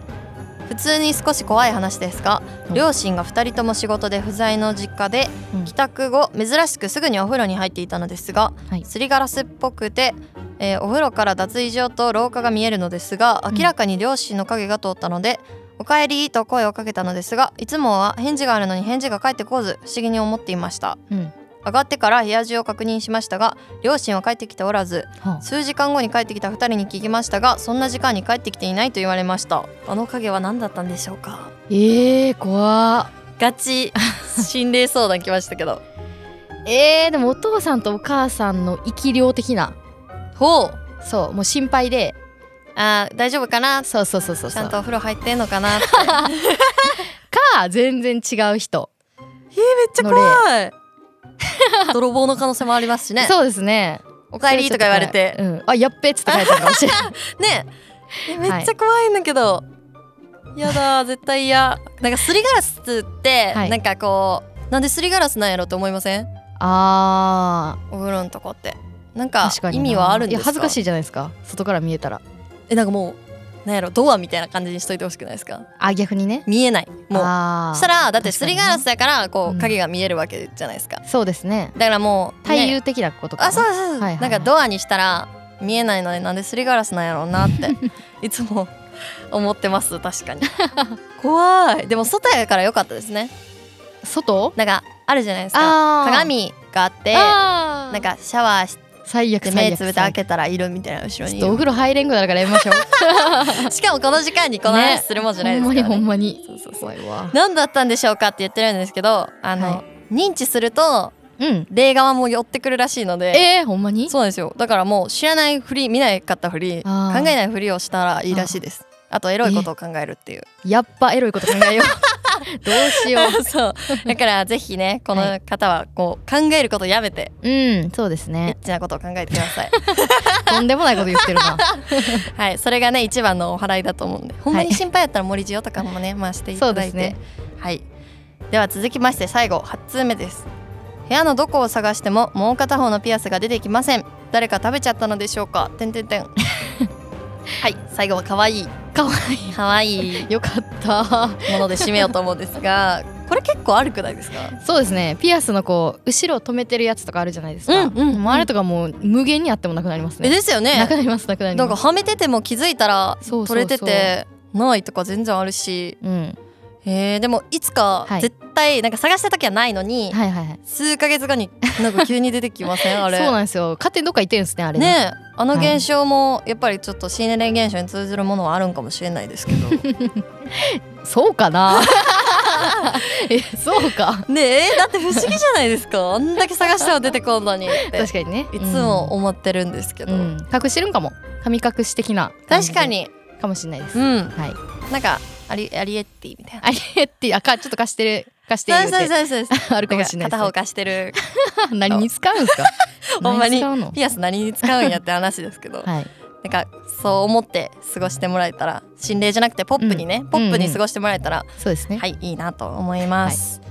普通に少し怖い話ですが、うん。両親が2人とも仕事で不在の実家で、うん。帰宅後珍しくすぐにお風呂に入っていたのですが、はい。すりガラスっぽくて、えーお風呂から脱衣所と廊下が見えるのですがうん。明らかに両親の影が通ったので「おかえり」と声をかけたのですがいつもは返事があるのに返事が返ってこず不思議に思っていました。うん上がってから部屋中を確認しましたが両親は帰ってきておらずはあ。数時間後に帰ってきた2人に聞きましたがそんな時間に帰ってきていないと言われました。あの影は何だったんでしょうか。えー、怖ガチ心霊相談来ましたけど。(laughs) えー、でもお父さんとお母さんの生き量的な？ほう。そうもう心配で。あー大丈夫かな？ちそうそうそうそうそう。んゃとお風呂入ってんのかな (laughs) か全然違う人。めっちゃ怖い (laughs) 泥棒の可能性もありますしね。そうですね。おかえりとか言われて。うん、あやっべっつって書いてあるかもしれない。(laughs) ね。えめっちゃ怖いんだけど、やだ絶対嫌。なんかすりガラスって、はい。なんかこうなんですりガラスなんやろと思いません？あお風呂のとこって。なんーか意味はあるんですか？いや恥ずかしいじゃないですか。外から見えたら。えなんかもうなんやろドアみたいな感じにしといてほしくないですか？あ逆にね。見えない。もう。したらだってすりガラスだからこううん。影が見えるわけじゃないですか、そうですね。だからもう、ね。対流的なことかな。あそうそうそう、はいはいはい。なんかドアにしたら見えないのでなんですりガラスなんやろうなって (laughs) いつも思ってます確かに。怖い。でも外やから良かったですね。外？なんかあるじゃないですか。鏡があってなんかシャワーして最悪目つぶって開けたらいるみたいな後ろに。ちょっとお風呂入れんくなるからやめましょう。(laughs) しかもこの時間にこの話するもんじゃないですほんまにから、ねほんまに。そうそうそう怖いわ。何だったんでしょうかって言ってるんですけどあの、は認知するとうん。霊側も寄ってくるらしいので。えー、ほんまに？そうなんですよ。だからもう知らないふり見ないかったふり考えないふりをしたらいいらしいです。あとエロいことを考えるっていう。やっぱエロいこと考えよう (laughs) (laughs) どうしよ (laughs) そう。だからぜひねこの方はこう考えることやめて。ううんそうですエッねチなことを考えてください。(laughs) とんでもないこと言ってるな。はいそれがね一番のお祓いだと思うんで。ほんまに心配やったら森塩とかもねまあしていただいて、そうですね。はい。では続きまして最後8通目です。部屋のどこを探してももう片方のピアスが出てきません。誰か食べちゃったのでしょうか。てんてんてんはい最後は可愛い。かわい。可愛い。い (laughs) よかった。もので締めようと思うんですがこれ結構悪くないですか？そうですね。ピアスのこう後ろ止めてるやつとかあるじゃないですか、うんうんうん。あれとかもう無限にあってもなくなりますね。えですよね。なくなりますなくなりなんかます。はめてても気づいたら取れててないとか全然あるしうんえー、でもいつかはい。絶対なんか探した時はないのに、はいはいはい。数ヶ月後になんか急に出てきません？(laughs) あれ。そうなんですよ。勝手にどっか行ってるんですねあれね。えあの現象もやっぱりちょっと心霊現象に通ずるものはあるんかもしれないですけど。(laughs) そうかな？(laughs) えそうか。ねえだって不思議じゃないですか。あんだけ探したら出てこんのにって。確かにね。いつも思ってるんですけど、うん、うん。隠してるんかも。神隠し的な確かに。かもしれないです、うん。はい。なんかアリアリエッティみたいな。ありえってあかちょっと貸してる貸してるそうそうそうそう (laughs) あるかもしれない片方ね、貸してる。(laughs) 何に使うんですか？(laughs) ほんまにピアス何に使うんやって話ですけど、はい。なんかそう思って過ごしてもらえたら心霊じゃなくてポップにね、ポップに過ごしてもらえたら、そうですね。はいいいなと思います。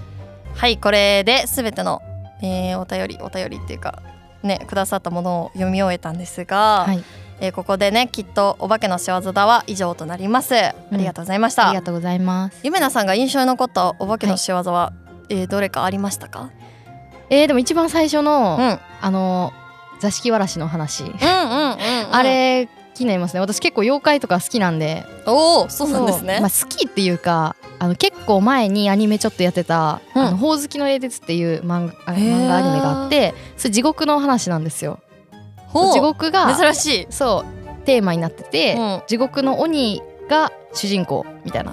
はい、これで全ての、えーお便りお便りっていうかねくださったものを読み終えたんですが、はいえーここでねきっとお化けの仕業だは以上となります、ありがとうございました。ありがとうございます。ゆめなさんが印象に残ったお化けの仕業は、えーどれかありましたか、えー、でも一番最初の、うん、うんあの座敷わらしの話、うんうんうんあれ気になりますね。私結構妖怪とか好きなんで。おおそうなんですね。まあ、好きっていうかあの結構前にアニメちょっとやってた「うん。あのほおずきの冷徹」っていう漫画漫画アニメがあってそれ地獄の話なんですよ。地獄が珍しい。そうテーマになってて、うん。地獄の鬼が主人公みたいな。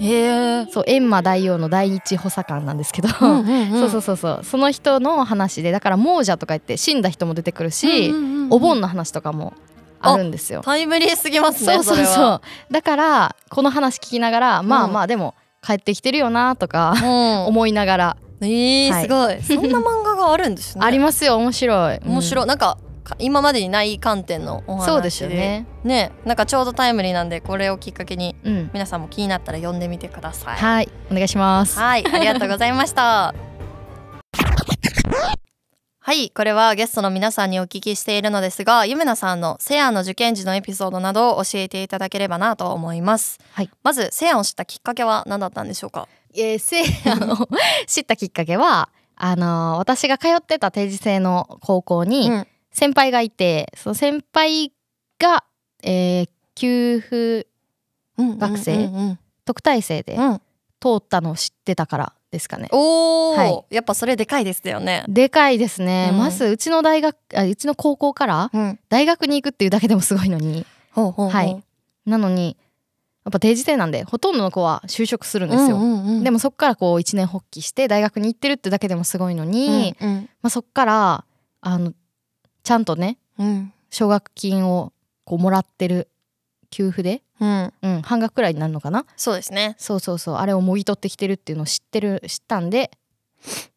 そう閻魔大王の第一補佐官なんですけど、うんうんうん。(laughs) そうそうそうそう。その人の話でだから亡者とか言って死んだ人も出てくるし、お盆の話とかもあるんですよ。タイムリーすぎますねそうそうそう。だからこの話聞きながら、まあまあでも帰ってきてるよなとか、うん。(laughs) 思いながら、えー、はい。すごい。そんな漫画があるんですね。(laughs) ありますよ面白い。面白い、い、なんかか今までにない観点のお話で。そうですよね。ね。なんかちょうどタイムリーなんでこれをきっかけにうん。皆さんも気になったら読んでみてください。はい。お願いします。はい、ありがとうございました。(laughs) はい、これはゲストの皆さんにお聞きしているのですが、ゆめなさんのセアンの受験時のエピソードなどを教えていただければなと思います。はい、まずセアンを知ったきっかけは何だったんでしょうか？えー、せあの (laughs) 知ったきっかけはあのー私が通ってた定時制の高校にうん先輩がいて、その先輩が、えー給付学生特待生でうん。通ったのを知ってたからですかね。おお、はい。やっぱそれでかいですよね。でかいですね、うん。まずうちの大学あうちの高校からうん、大学に行くっていうだけでもすごいのに。ほうほうほう。はい。なのにやっぱ定時制なんでほとんどの子は就職するんですよ、でもそっからこう一年発起して大学に行ってるってだけでもすごいのに、うんうん。まあ、そっからあのちゃんとねうん。奨学金をこうもらってる給付で、うん、うん、半額くらいになるのかな？そうですね。そうそうそう。あれをもぎ取ってきてるっていうのを知ってる知ったんで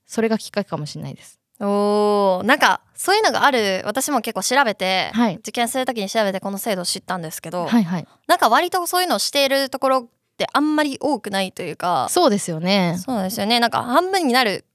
それがきっかけかもしれないです。おお、なんかそういうのがある。私も結構調べて、はい。受験するときに調べてこの制度を知ったんですけど、はいはい。なんか割とそういうのをしているところってあんまり多くないというかそうですよね。そうですよね。なんか半分になる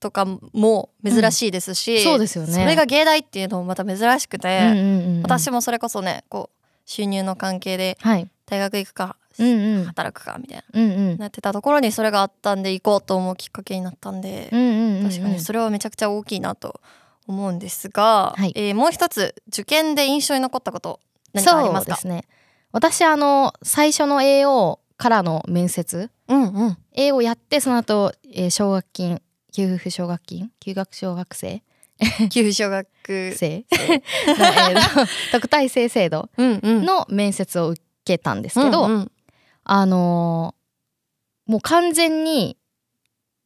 とかも珍しいですし、そうですよね。それが芸大っていうのもまた珍しくて、うんうんうんうん。私もそれこそねこう収入の関係ではい。大学行くかうんうん。働くかみたいなうんうん。なってたところにそれがあったんで行こうと思うきっかけになったんで、うんうんうん確かにそれはめちゃくちゃ大きいなと思うんですが、はい。えーもう一つ受験で印象に残ったこと何かありますか？そうですね。私あの最初の AO からの面接うんうん。A をやってその後、えー奨学金給付奨学金？休学奨学生？給小学生。特待生制度の面接を受けたんですけど、うんうん。あのーもう完全に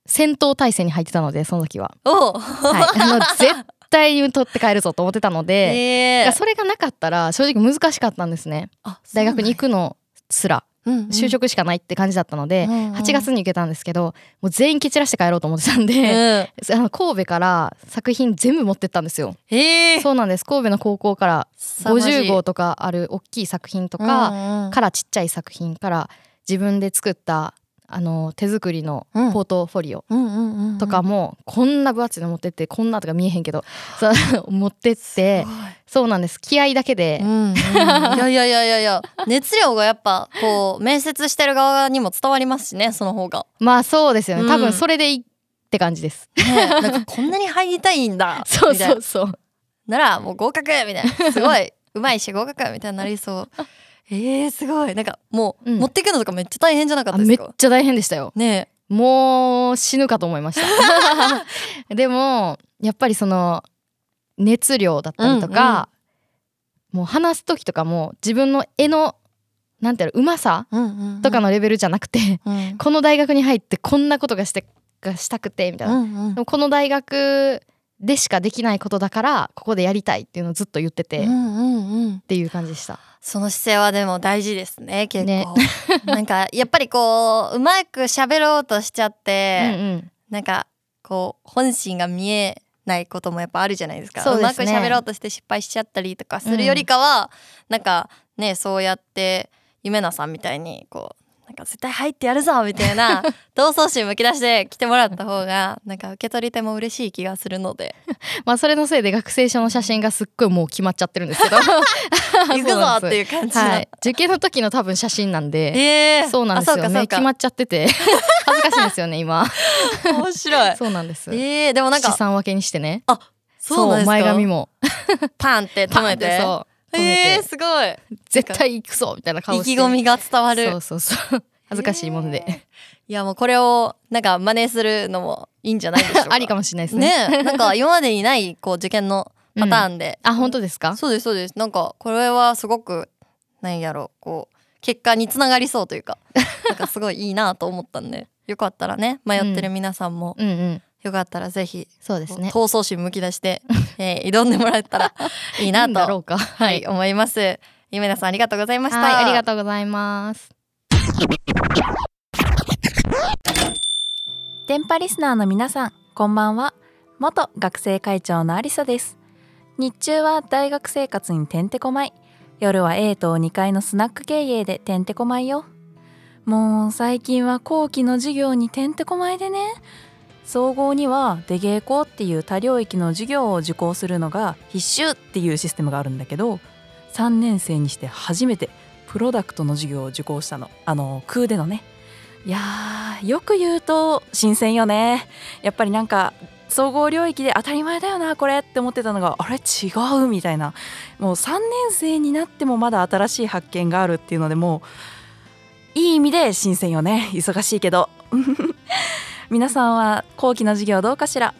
戦闘態勢に入ってたのでその時は、はい、あの絶対に取って帰るぞと思ってたので、(laughs) え。ーそれがなかったら正直難しかったんですね。あ大学に行くのすら就職しかないって感じだったので、うんうん。8月に行けたんですけどもう全員蹴散らして帰ろうと思ってたんで、うん。う (laughs) んあの神戸から作品全部持ってったんですよ。えー。そうなんです。神戸の高校から凄まじい。50号とかある大きい作品とか、からちっちゃい作品から自分で作ったあの手作りのうん。ポートフォリオとかもこんな分厚いの持ってってこんなとか見えへんけど (laughs) そう。持ってってそうなんです。気合だけで、うんうん、いやいやいやいやいや。(laughs) 熱量がやっぱこう面接してる側にも伝わりますしねその方が、まあそうですよね、うん。多分それでいいって感じです。ね、なんかこんなに入りたいんだ。(laughs) そうそうそう。ならもう合格みたいな。すごい。うまいし合格みたいになりそうえー、すごい。なんかもう、うん。持っていくのとかめっちゃ大変じゃなかっあめったですか？ちゃ大変でしたよ。ね。もう死ぬかと思いました。(laughs) でもやっぱりその熱量だったりとか、もう話す時とかも自分の絵のなんていうのうまさうんうんうん。とかのレベルじゃなくて、うん。この大学に入ってこんなことがしてがしたくてみたいな、うんうん。この大学でしかできないことだからここでやりたいっていうのをずっと言ってて、っうんうんうん。ていう感じでした。その姿勢はでも大事ですね結構。ね。(laughs) なんかやっぱりこううまく喋ろうとしちゃって、うんうん。なんかこう本心が見えないこともやっぱあるじゃないですか。そうね。まく喋ろうとして失敗しちゃったりとかするよりかは、なんかねそうやって夢菜さんみたいにこうなんか絶対入ってやるぞみたいな (laughs) 闘争心むき出して来てもらった方がなんか受け取り手も嬉しい気がするので。(laughs) まあそれのせいで学生証の写真がすっごいもう決まっちゃってるんですけど。(laughs) 行くぞってういう感じの、はい、受験の時の多分写真なんで、えー、そうなんですよね。決まっちゃってて。恥ずかしいんですよね今。面白い。そうなんです。えー、でもなん資か産分けにしてね。そうなんですか。前髪も。パンって止めてそうえー、すごい。絶対行くぞみたいな顔して。意気込みが伝わる。そうそうそう。(laughs) 恥ずかしいもんで、いやもうこれをなんか真似するのもいいんじゃないでしょうか。ありかもしれないですね。ね (laughs) なんか今までにないこう受験のパターンで、あ本当ですか？そうですそうです。なんかこれはすごくなんやろうこう結果につながりそうというか。なんかすごいいいなと思ったんで。よかったらね迷ってる皆さんも、うんうんよかったらぜひそうですね。闘争心むき出して、(laughs) えー挑んでもらえたら (laughs) いいないといんだろうか。はい、思います。ゆめなさんありがとうございました。はいありがとうございます。電波リスナーの皆さんこんばんは。元学生会長のありさです。日中は大学生活にてんてこまい。夜は A 棟2階のスナック経営でてんてこまいよ。もう最近は後期の授業にてんてこまいでね総合には出稽古っていう多領域の授業を受講するのが必修っていうシステムがあるんだけど3年生にして初めてプロダクトの授業を受講したの。あの空でのね。いやーよく言うと新鮮よね。やっぱりなんか総合領域で当たり前だよなこれって思ってたのがあれ？違うみたいな。もう3年生になってもまだ新しい発見があるっていうのでもういい意味で新鮮よね。忙しいけど。皆さんは後期の授業どうかしら？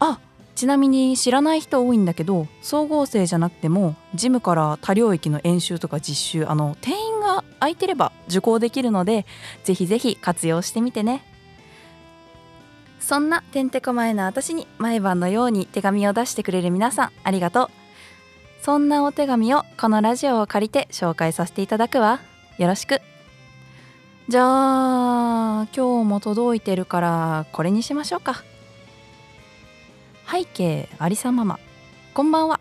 あちなみに知らない人多いんだけど総合生じゃなくても事務から多領域の演習とか実習あの定員が空いてれば受講できるのでぜひぜひ活用してみてね。そんなてんてこまいな私に毎晩のように手紙を出してくれる皆さんありがとう。そんなお手紙をこのラジオを借りて紹介させていただくわ。よろしく。じゃあ今日も届いてるからこれにしましょうか。背景ありさママこんばんは。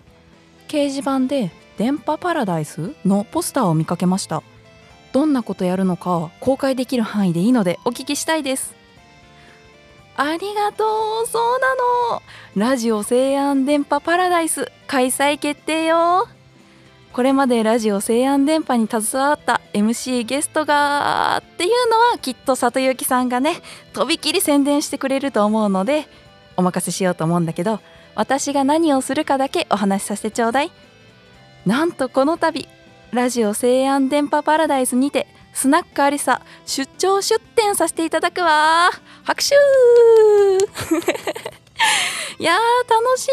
掲示板で電波パラダイスのポスターを見かけました。どんなことやるのか公開できる範囲でいいのでお聞きしたいです。ありがとう。そうなの。ラジオ西安電波パラダイス開催決定よ。これまでラジオ西安電波に携わった MC ゲストがっていうのはきっと里幸さんがねとびきり宣伝してくれると思うのでお任せしようと思うんだけど私が何をするかだけお話しさせてちょうだい。なんとこの度ラジオ西安電波パラダイスにてスナックアリサ出張出店させていただくわ拍手 (laughs) いやー楽し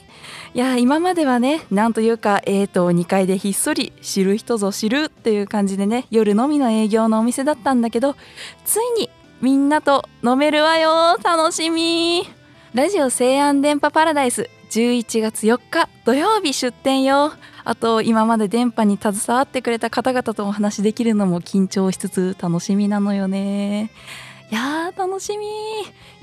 みいや今まではねなんというか A と2階でひっそり知る人ぞ知るっていう感じでね夜のみの営業のお店だったんだけどついにみんなと飲めるわよ楽しみ。ラジオ西安電波パラダイス11月4日土曜日出店よ。あと今まで電波に携わってくれた方々とお話できるのも緊張しつつ楽しみなのよね。いやー楽しみ。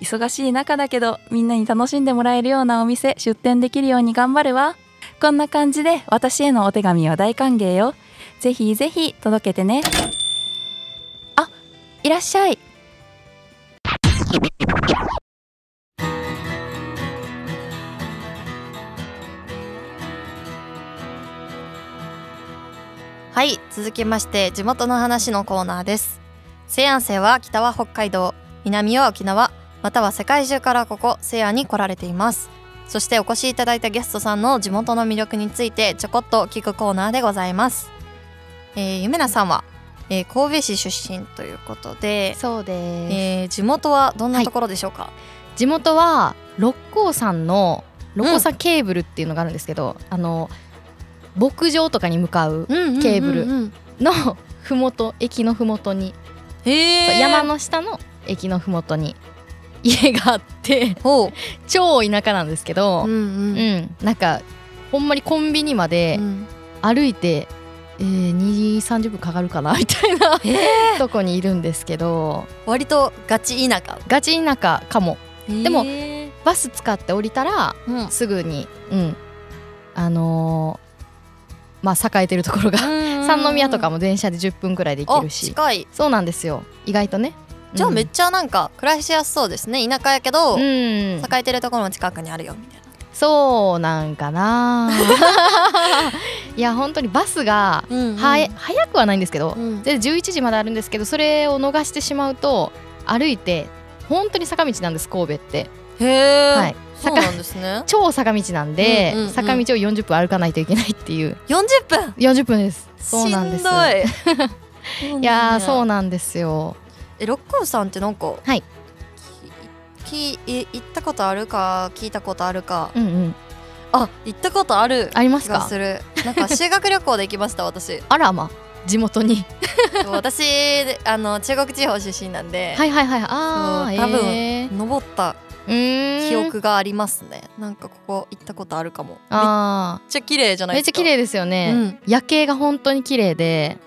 忙しい中だけどみんなに楽しんでもらえるようなお店出店できるように頑張るわ。こんな感じで私へのお手紙は大歓迎よ。ぜひぜひ届けてね。あいらっしゃい。はい続きまして地元の話のコーナーです。西安生は北は北海道南は沖縄または世界中からここ西安に来られています。そしてお越しいただいたゲストさんの地元の魅力についてちょこっと聞くコーナーでございます、えー、ゆめなさんは、えー神戸市出身ということで、そうです、えー地元はどんなところでしょうか、地元は六甲山の六甲山ケーブルっていうのがあるんですけど、あの牧場とかに向かうケーブルルのふもと駅のふもとに、山の下の駅のふもとに家があってほ (laughs) 超田舎なんですけど、う、うん。ううん。んなんかほんまにコンビニまでうん。歩いて、えー、2 3 0分かかるかな (laughs) みたいなへー。とこにいるんですけど割とガチ田舎。ガチ田舎かも。でもへバス使って降りたらーうん。すぐにうん。あのーまあ栄えてるところが。三宮とかも電車で10分くらいで行けあるし。近い。そうなんですよ。意外とね。じゃあめっちちゃなんか暮らしやすそうですね。田舎やけど、うん、栄えてるところの近くにあるよみたいな。そうなんかな。(laughs) いや本当にバスがうんうん。早くはないんですけど、うん。で11時まであるんですけどそれを逃してしまうと歩いて本当に坂道なんです神戸って。へえ、はいそうなんですね。超坂道なんで、うんうんうん。坂道を40分歩かないといけないっていう。40分？40分です。そうなんです。しんどい。(laughs) いやーそうななんですよ。え六甲山ってなんかはい。ききい行ったことあるか聞いたことあるか。うんうん。あ行ったことある。ありますか？気がする。なんか修学旅行で行きました私。(laughs) あらま地元に。そう私であの中国地方出身なんで、はいはいはい。ああそう多分えー登った記憶がありますね。なんかここ行ったことあるかも。めっあちゃ綺麗じゃないめっちゃ綺麗ですよね、うん。夜景が本当に綺麗で。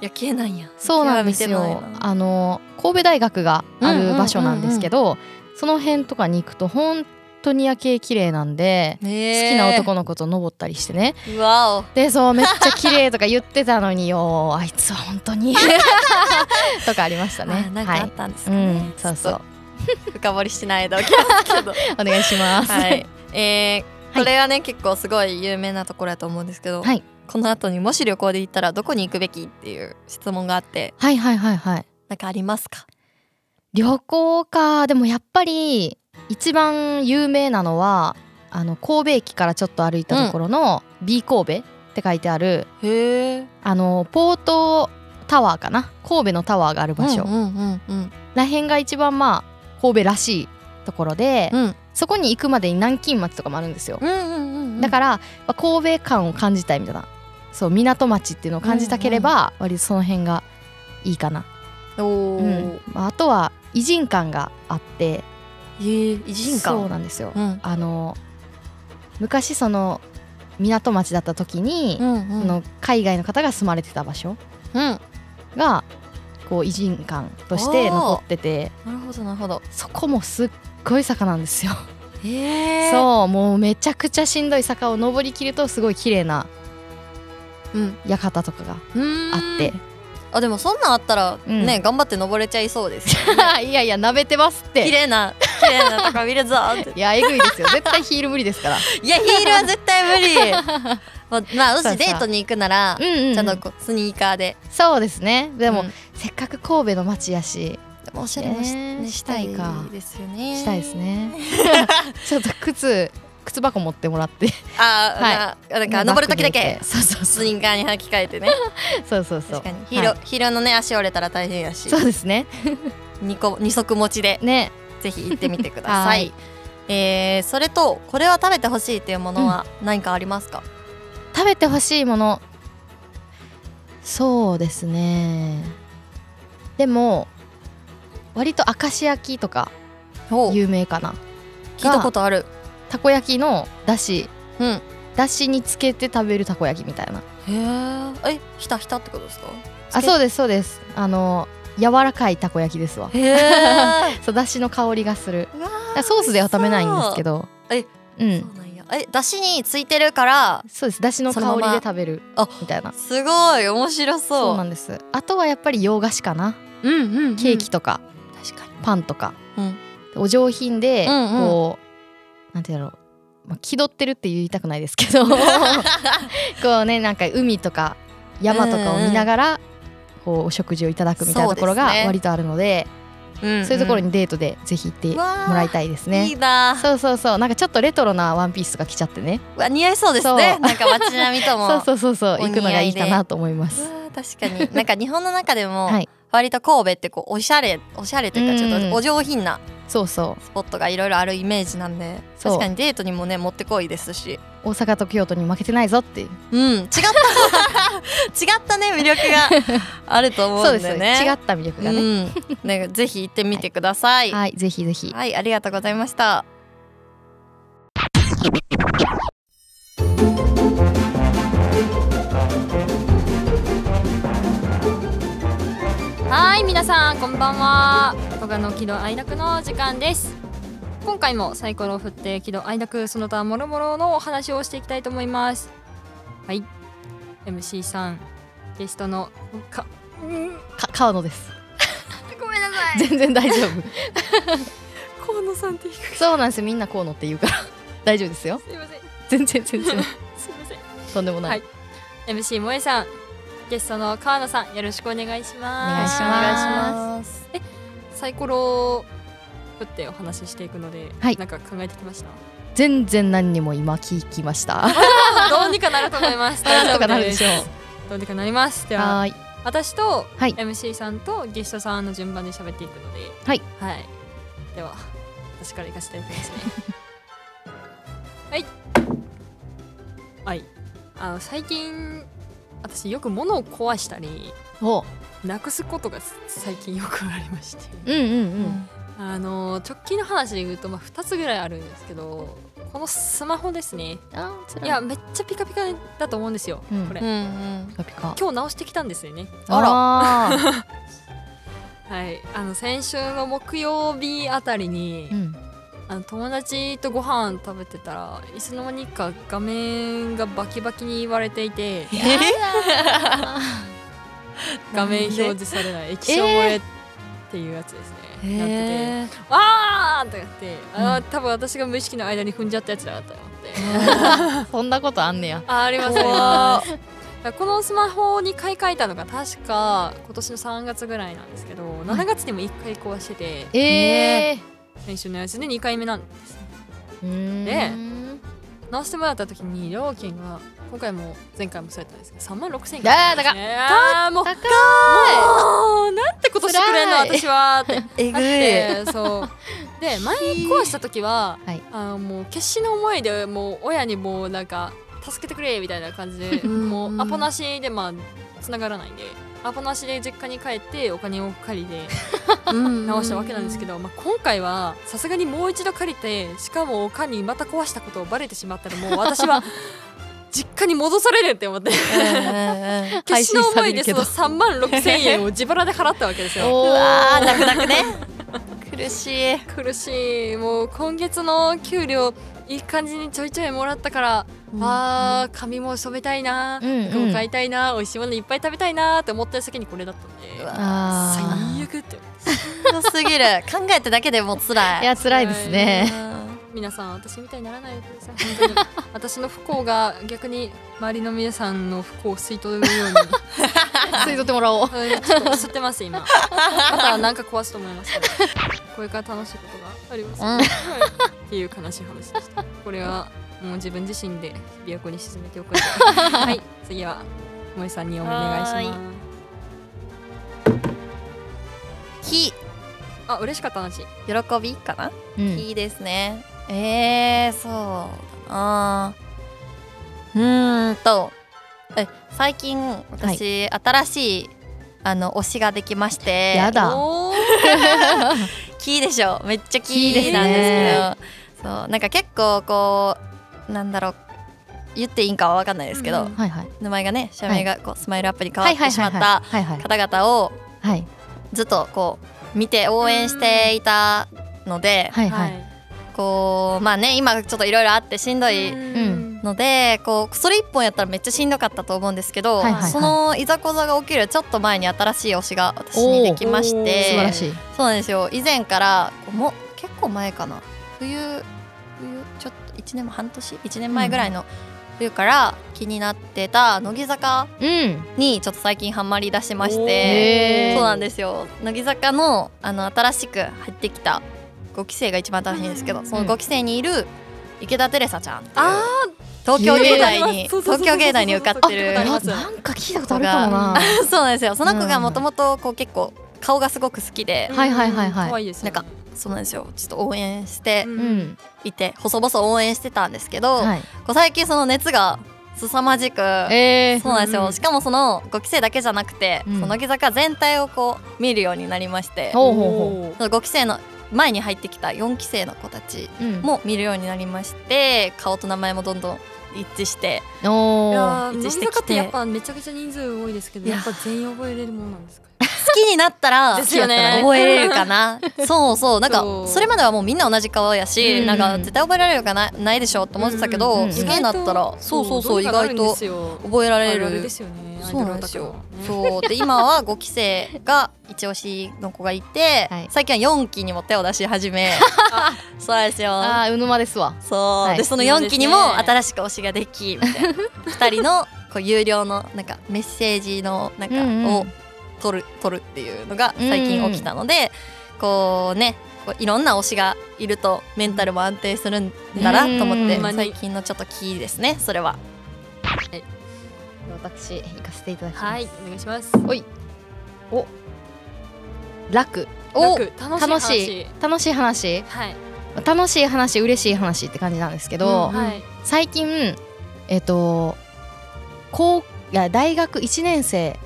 いや綺麗なんや。そうなんですよ。あの神戸大学がある場所なんですけど、その辺とかに行くと本当に夜景綺麗なんで、好好きな男の子と登ったりしてね。うわお。でそうめっちゃ綺麗とか言ってたのに (laughs) よあいつは本当に。(laughs) とかありましたね。あなんかあっはいたんですかね、うんそうそう (laughs) 深掘りしないでおきますけど。(laughs) お願いします、はい、えー、これはね、結構すごい有名なところだと思うんですけど、はい。この後にもし旅行で行ったらどこに行くべきっていう質問があって。はいはいはいはい。なんかありますか？旅行か。でもやっぱり一番有名なのはあの神戸駅からちょっと歩いたところの B 神戸って書いてあるへえあのポートタワーかな？神戸のタワーがある場所。うんうんうん。らへんが一番まあ神戸らしいところで、うん。そこに行くまでに南京町とかもあるんですよ、うんうんうんうん。だから、まあ神戸感を感じたいみたいなそう港町っていうのを感じたければ、割とその辺がいいかな、おお、うん。まあ、あとは偉人館があってえー、偉人館。そうなんですよ、うん。あの昔その港町だった時に、うんうん。その海外の方が住まれてた場所うん。がこう偉人館として残ってて。なるほどなるほど。そこもすっごい坂なんですよ、へえそうもうめちゃくちゃしんどい坂を登りきるとすごい綺麗な館とかがあって。あでもそんなんあったらうん。ね、頑張って登れちゃいそうですよね。(laughs) いやいや舐めてますっ綺て麗な綺麗なとこ見るぞって。(laughs) いやえぐいですよ。絶対ヒール無理ですから。いやヒールは絶対無理 (laughs) まあまあもしデートに行くならうんうんうん。ちゃんとこうスニーカーで。そうですね。でも、うん。せっかく神戸の街やし。おしゃれもし,、したいか。ですよね。したいですね。(laughs) ちょっと靴靴箱持ってもらって。あー、はななんか登る時だけそうそうスニーカーに履き替えてね。(laughs) そうそうそう。確かに。ヒーロー、はい。ヒーローのね足折れたら大変やし。そうですね。二個二足持ちで。ね。ぜひ行ってみてくださ (laughs) はいい。えーそれとこれは食べてほしいっていうものは何かありますか、食べてほしいもの。そうですね。でも割と明石焼きとか有名かな。聞いたことある。たこ焼きのだしうん。だしにつけて食べるたこ焼きみたいな。へええひたひたってことですか？あそうですそうです。あの柔らかいたこ焼きですわ。へえ (laughs) そうだしの香りがする。ソースでは食べないんですけど。えうそんえだしについてるからそうです。だしの香りで食べるあみたいな。すごい面白そう。そうなんです。あとはやっぱり洋菓子かな。うんうんうん。ケーキとか確かに。パンとか。うん。お上品でうんうん。こうなんてだろう。まあ気取ってるって言いたくないですけど。(laughs) こうねなんか海とか山とかを見ながらこうお食事をいただくみたいなところが割とあるのでうんん。そういうところにデートでぜひ行ってもらいたいですいねいな。そうそうそう。なんかちょっとレトロなワンピースとか着ちゃってね。うわ似合いそうですね。なんか街並みとも (laughs) そうそうそうそう。行くのがいいかなと思います。確かに。なんか日本の中でも (laughs) はい。割と神戸ってこうおしゃれおしゃれというかちょっうんとお上品なそうそう。スポットがいろいろあるイメージなんでそう。確かにデートにもねもってこいですし。大阪と京都に負けてないぞっていう。うん違った。(laughs) 違ったね魅力が (laughs) あると思そううんでね。違った魅力がね、うん。ねぜひ行ってみてください。はいぜひぜひ。はい、ありがとうございました。はい皆さんこんばんは古賀の喜怒哀楽の時間です。今回もサイコロを振って喜怒哀楽その他もろもろのお話をしていきたいと思います。はい。MC さんゲストのかか川野です。(laughs) ごめんなさい。全然大丈夫。(laughs) 河野さんってそうなんですよ。みんな河野って言うから。(laughs) 大丈夫ですよ。すいません。全然全然。すいません。とんでもない、はい。MC 萌えさんゲストの川野さんよろしくお願いします。お願いします。す。サイコロを振ってお話ししていくので、はい。なんか考えてきました？全然何にも今聞きました。(laughs) どうにかなると思います。なんとかなるでしょ大丈夫すどうにかなります。では私とはい。MC さんとゲストさんの順番で喋っていくのではい、はい、では私から行かせていただきますね。(laughs) はい。はい。あの最近私よく物を壊したりお。なくすことが最近よくありまして。うんうんうん。あの直近の話で言うと、まあ、2つぐらいあるんですけどこのスマホですね。あーつらいやめっちゃピカピカだと思うんですよ、うん。これ。うんうん。ピカピカ。今日直してきたんですよね。あら。ら。(laughs) はい。あの先週の木曜日あたりに、うんあの友達とご飯食べてたらいつの間にか画面がバキバキに割れていて (laughs) 画面表示されない液晶漏れっていうやつですね、なっててわーってなってあー、多分私が無意識の間に踏んじゃったやつだなと思って。(laughs) そんなことあんねや。あありますあります。このスマホに買い替えたのが確か今年の3月ぐらいなんですけど、7月にも1回壊してて。ええ先週のやつで2回目なんですで直してもらった時に料金が今回も前回もそうやったんですけど3万6000円。ああーもう高いもうなんてことしてくれんの私はって。(laughs) えぐい。でそう。で (laughs) 前壊した時は、はい。あのもう決死の思いでもう親にもうなんか助けてくれみたいな感じでうん。もうアポなしでまあ繋がらないんでアポなしで実家に帰ってお金を借りて (laughs) 直したわけなんですけど、まあ、今回はさすがにもう一度借りてしかもおかんにまた壊したことをバレてしまったらもう私は (laughs) 実家に戻されるって思って決死の思いでその3万6千円を自腹で払ったわけですよ。お (laughs) うわ泣く泣くね。苦しい。苦しいもう今月の給料いい感じにちょいちょいもらったから、あー髪も染めたいな、服も買いたいな美味しいものいっぱい食べたいなって思ってる先にこれだったんで。最悪って。強すぎる。考えただけでもう辛い。いや辛いですね。で皆さん私みたいにならないでください本当に。私の不幸が逆に周りの皆さんの不幸を吸い取るように。吸い取ってもらおう。うんちょっと吸ってます今。またなんか壊すと思いますこれから楽しいことがあります、うん。はい。っていう悲しい話でした。これはもう自分自身で琵琶湖に沈めておくので。(laughs) はい。次は萌さんにお願いしはますきあ嬉しかった話。喜びかな、うん。いいですね。えー、そうだな。うーんと。え最近私、新しいあの推しができまして。やだ。おーキーでしょ。めっちゃキーなんですけど。そう。なんか結構こうなんだろう言っていいんかは分かんないですけど、うんはいはい。名前がね社名がこうスマイルアップに変わはいはいってしまはいったはいはい。方々をはい。ずっとこう見て応援していたので、はいはい。こうまあね今ちょっといろいろあってしんどいうん。のでこうそれ一本やったらめっちゃしんどかったと思うんですけど、はいはいはい。そのいざこざが起きるちょっと前に新しい推しが私にできまして素晴らしい。そうなんですよ。以前からこうも結構前かな。冬1年も半年？1年前ぐらいの冬から気になってた乃木坂うん。にちょっと最近ハマりだしましてへー。そうなんですよ。乃木坂のあの新しく入ってきた5期生が一番新しいんですけどその5期生にいる池田テレサちゃんっていうあ東京芸大に東京芸大に受かってるありますなんか聞いたことあるかもな。そうなんですよ。その子がもともとこう結構顔がすごく好きではいはいはいはい。可愛いですよね。なんかそうなんですよ。ちょっと応援してううん。んいて細々応援してたんですけど、はい。こう最近その熱が凄まじくえー。そうなんですよ、うんしかもその5期生だけじゃなくて、うん。その乃木坂全体をこう見るようになりましてほうほうほその5期生の前に入ってきた4期生の子たちううん。も見るようになりまして顔と名前もどんどん一致しておー。いや一致してきて。坂ってやっぱめちゃくちゃ人数多いですけどいややっぱ全員覚えれるものなんですか？好きになったらですよね。覚えれるかな。(laughs) そうそう。なんかそれまではもうみんな同じ顔やし、うん。なんか絶対覚えられるかなないでしょと思ってたけど、うんうん好きになったらそうそうそう意外と覚えられる。そうなんですよ。そう。で今は5期生が一押しの子がいて、はい。最近は4期にも手を出し始め (laughs) そうですよ。あーうぬまですわ。そう、はい。でその4期にも新しく推しができみたいな。2人のこう有料のなんかメッセージのなんかうんうん。を取る取るっていうのが最近起きたので、こうねこういろんな推しがいるとメンタルも安定するんだなと思ってうん。最近のちょっとキーですねそれは。私行かせていただきます。はいお願いします。楽。お楽。楽しい楽しい。楽しい話。はい。楽しい話嬉しい話って感じなんですけど、うんはい。最近えっ、と高いや大学1年生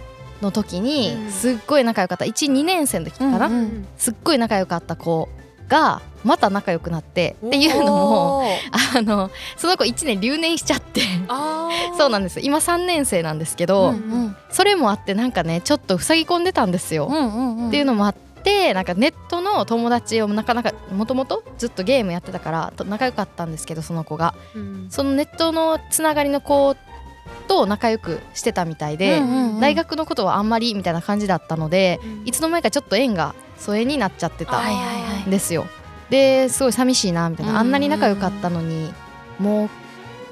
の時にうん。すっごい仲良かった。12年生の時かな、うんうん。すっごい仲良かった子がまた仲良くなってっていうのもあのその子1年留年しちゃって。(laughs) そうなんです。今3年生なんですけど、うんうん。それもあってなんかねちょっと塞ぎ込んでたんですよ。うんうんうん。っていうのもあってなんかネットの友達をなかなかもともとずっとゲームやってたからと仲良かったんですけどその子が。うん。そのネットのつながりの子と仲良くしてたみたいで、大学のことはあんまりみたいな感じだったので、うん。いつの間にかちょっと縁が疎遠になっちゃってたんですよ。ですごい寂しいなみたいな、あんなに仲良かったのにもう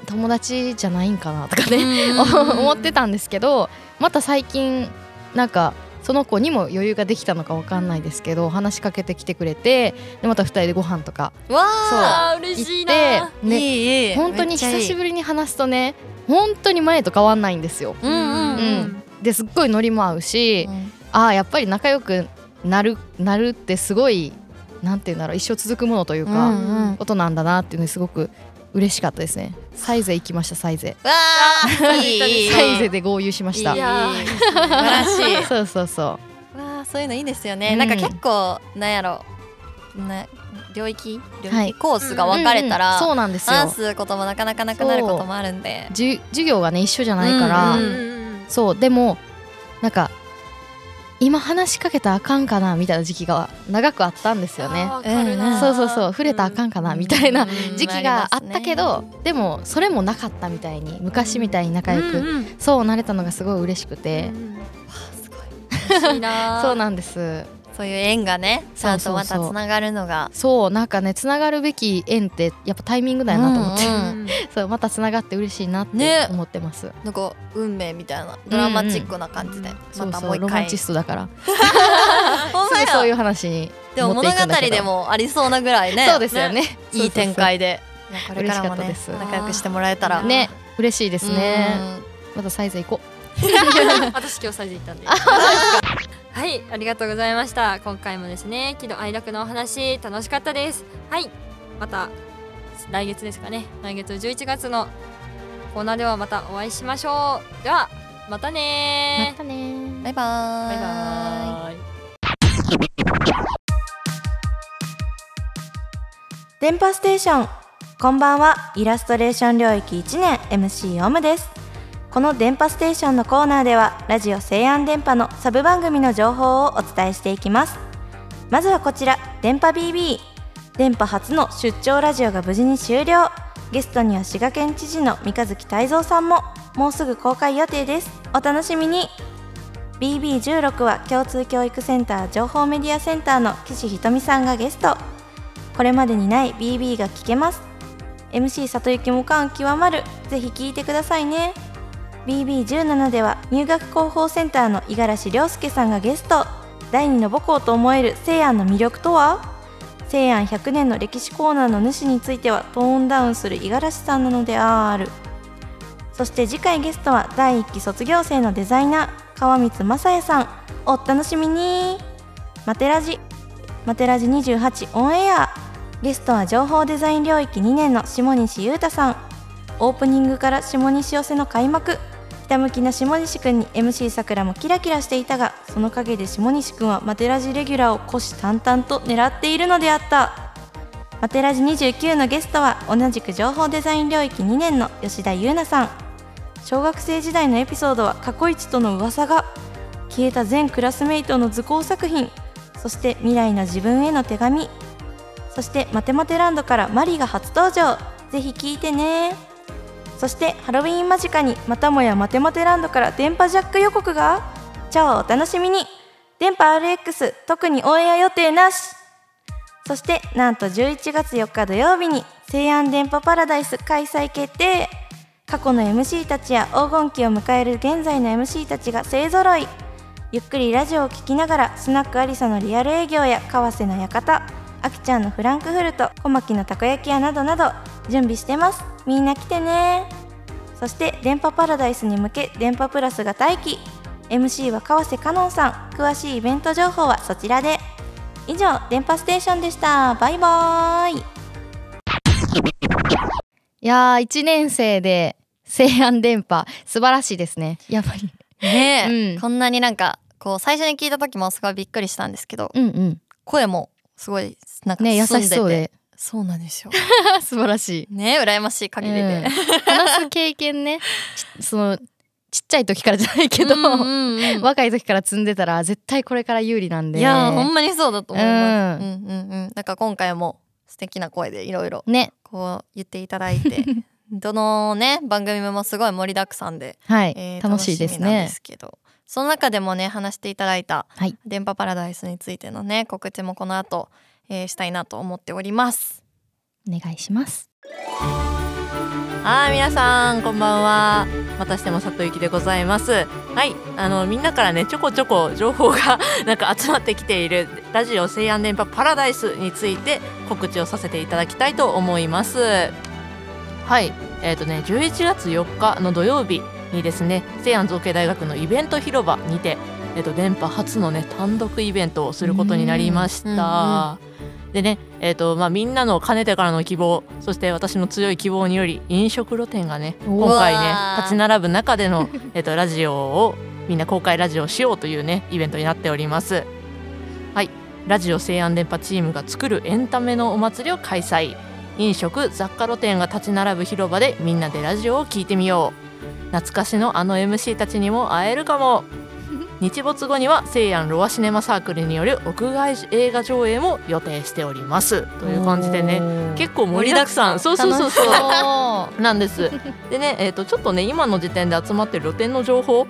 友達じゃないんかなとかね、(laughs) 思ってたんですけどまた最近なんかその子にも余裕ができたのかわかんないですけど話しかけてきてくれてでまた2人でご飯とかわあー嬉しいな、ーね、いい本当に久しりぶりに話すとね本当に前と変わんないんですよ。うんうんうんうんですっごいノリも合うし、ああやっぱり仲良くなるなるってすごいなんていうんだろう一生続くものというか、うんうんことなんだなっていうのですごく嬉しかったですね。サイゼ行きましたサイゼ。わあいい (laughs) サイゼで合流しました。いや (laughs) 素晴らしいそうそうそう。わあそういうのいいですよね、うんなんか結構なんやろな領域領域、はいコースが分かれたら、うんうんそうなんですよ。話。すこともなかなかなくなることもあるんで。じゅ授業がね一緒じゃないから、うんうんうんうん。そう。でもなんか今話しかけたらあかんかなみたいな時期が長くあったんですよね。そうそうそう。触れたらあかんかなみたいなうん時期があったけど、でもそれもなかったみたいに昔みたいに仲良く、うんうん。そうなれたのがすごい嬉しくて、うんすごい。(laughs) そうなんです。そういう縁がねちゃんとまたつながるのが。そうなんかねつながるべき縁ってやっぱタイミングだよなと思って、うん。うんうんそうまたつながって嬉しいなってね。思ってます、なんか運命みたいなドラマチックな感じで、そうまたもう一回。そうロマンチストだから。(laughs) すや。ぐそういう話にでも物語でもありそうなぐらいねそうですよね。いい展開で。これからもね仲良くしてもらえたら。ね嬉しいですね。うん。またサイズ行こ (laughs) 私今日サイズ行ったんで (laughs) はいありがとうございました。今回もですね喜怒哀楽のお話楽しかったです。はいまた来月ですかね。来月11月のコーナーではまたお会いしましょう。ではまたうねまたねバイバーイ。バイバーイ。電波ステーション。こんばんは。イラストレーション領域1年 MC オムですこの電波ステーションのコーナーではラジオ西安電波のサブ番組の情報をお伝えしていきます。まずはこちら電波 BB 電波初の出張ラジオが無事に終了。ゲストには滋賀県知事の三日月泰造さんももうすぐ公開予定です。お楽しみに。BB16 は共通教育センター情報メディアセンターの岸ひとみさんがゲスト。これまでにない BB が聞けます。MC 里行も感極まる。ぜひ聞いてくださいね。BB17 では入学広報センターの五十嵐亮介さんがゲスト。第二の母校と思える西安の魅力とは？西安100年の歴史コーナーの主についてはトーンダウンする五十嵐さんなのである。そして次回ゲストは第1期卒業生のデザイナー川光雅也さん。お楽しみに。マテラジ。マテラジ28オンエア。ゲストは情報デザイン領域2年の下西優太さん。オープニングから下西寄せの開幕。ひたむきな下西くんに MC さくらもキラキラしていたがその陰で下西くんはマテラジレギュラーを虎視眈々と狙っているのであった。マテラジ29のゲストは同じく情報デザイン領域2年の吉田優奈さん。小学生時代のエピソードは過去一との噂が。消えた全クラスメイトの図工作品。そして未来の自分への手紙。そしてマテマテランドからマリが初登場。ぜひ聞いてね。そしてハロウィン間近にまたもやマテマテランドから電波ジャック予告が？超お楽しみに。電波 RX 特にオンエア予定なし。そしてなんと11月4日土曜日に西安電波パラダイス開催決定。過去の MC たちや黄金期を迎える現在の MC たちが勢ぞろい。ゆっくりラジオを聴きながらスナックアリサのリアル営業や川瀬の館。あきちゃんのフランクフルト小牧のたこ焼き屋などなど準備してます。みんな来てね。そして電波パラダイスに向け電波プラスが待機 MC は川瀬かのんさん。詳しいイベント情報はそちらで。以上電波ステーションでした。バイバーイ。いやー1年生で西安電波。素晴らしいですね。やっぱり。ねえ、うん。こんなになんかこう最初に聞いた時もすごいびっくりしたんですけどうんうん。声もすごいなんかね優しそうで。そうなんですよ。(laughs) 素晴らしい。ね羨ましい限りで、話す経験ね。ちそのちっちゃい時からじゃないけど、うんうんうん。若い時から積んでたら絶対これから有利なんで。いやーほんまにそうだと思います。ううんんうんうん。なんか今回も素敵な声でいろいろね。こう言っていただいて、(laughs) どのね番組もすごい盛りだくさんで、はい、えー楽しいですですけど、その中でもね話していただいたはい。電波パラダイスについてのね告知もこの後、えーしたいなと思っております。お願いします。はい皆さんこんばんは。またしても里行きでございます。はいあのみんなからねちょこちょこ情報が (laughs) なんか集まってきているラジオ西安電波パラダイスについて告知をさせていただきたいと思います。はいえっ、とね11月4日の土曜日にですね西安造形大学のイベント広場にてえっ、と電波初のね単独イベントをすることになりました。でねえーとまあ、みんなのかねてからの希望そして私の強い希望により飲食露店がね今回ね立ち並ぶ中での、(laughs) えー、とラジオをみんな公開ラジオをしようというねイベントになっております。はい。ラジオ西安電波チームが作るエンタメのお祭りを開催。飲食雑貨露店が立ち並ぶ広場でみんなでラジオを聞いてみよう懐かしのあの MC たちにも会えるかも。(laughs) 日没後には西安ロアシネマサークルによる屋外映画上映も予定しております。という感じでね結構盛りだくさん。そうそうそうそう。そなんです。でね、えー、とちょっとね今の時点で集まってる露店の情報を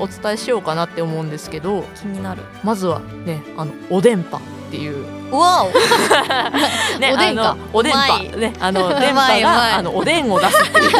お伝えしようかなって思うんですけど、気になる。まずはねあのお電波っていううわ (laughs) ねおでんか。お電う波まねあの電波があのおでんを出すっていう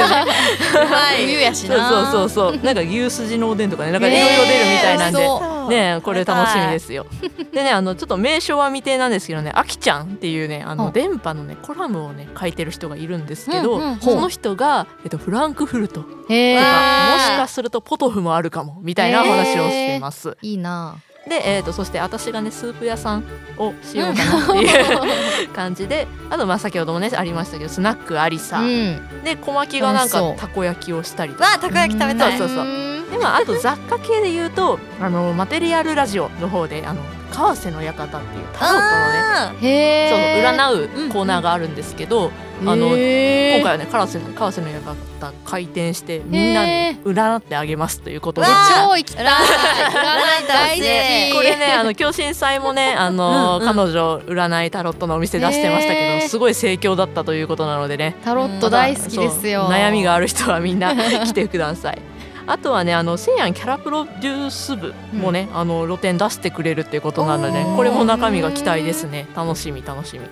冬やしそうなそうそうそう。なんか牛すじのおでんとかね。なんかいろいろ出るみたいなんで。ねこれ楽しみですよ。でねあのちょっと名称は未定なんですけどね。あきちゃんっていうねあのうん電波のねコラムをね書いてる人がいるんですけど、その人が、えっと、フランクフルトとかもしかするとポトフもあるかもみたいな話をしてます。いいなで、えー、とそして私がねスープ屋さんをしようかなっていう感じであとまあ先ほどもねありましたけどスナックありさ、うん。で小牧がなんかたこ焼きをしたりとか。わあたこ焼き食べたい。そうそうそう。うんでまあ、あと雑貨系で言うとあのマテリアルラジオの方であの川瀬の館っていうタロットのねそうえ占うコーナーがあるんですけど、あのへー今回はね川瀬の川瀬の館開店してみんなに占ってあげますということで。超行きたい。占い大好き。(laughs) これねあの共振祭もねあの、うんうん彼女占いタロットのお店出してましたけど、すごい盛況だったということなのでね。タロット大好きですよ。悩みがある人はみんな (laughs) 来てくださいあとはねあの西安キャラプロデュース部もね、あの露店出してくれるっていうことなのでこれも中身が期待ですね。楽しみ楽しみ。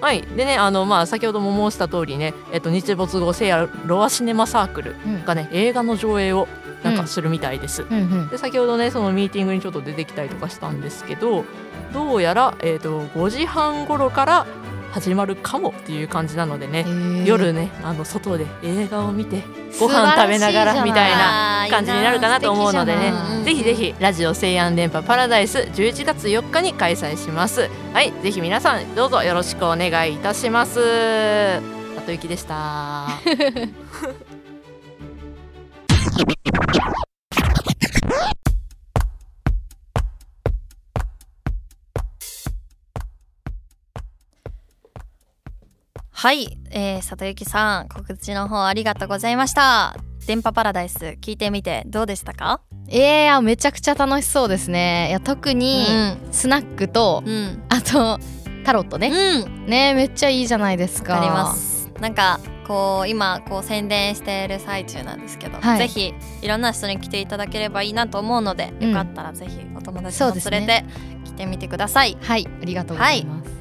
はい。でねあのまあ先ほども申した通りね、えっと、日没後西安ロアシネマサークルうん。がね映画の上映をなんかするみたいです、うん。うんで先ほどねそのミーティングにちょっと出てきたりとかしたんですけどどうやら、えー、と5時半頃から始まるかもっていう感じなのでね、夜ねあの外で映画を見てご飯食べながらみたいなあー感じになるかなと思うのでねぜひぜひラジオ西安電波パラダイス11月4日に開催します。はいぜひ皆さんどうぞよろしくお願いいたします。里幸でした (laughs) はい、えー、里幸さん告知の方ありがとうございました。電波パラダイス聞いてみてどうでしたか？えー、あめちゃくちゃ楽しそうですね。いや特にうスナックと、うん。あとタロットね、うん。ねめっちゃいいじゃないですか。わかります。なんかこう今こう宣伝している最中なんですけど、はい。ぜひいろんな人に来ていただければいいなと思うので、うんよかったらぜひお友達も連れて来てみてください。はいありがとうございます、はい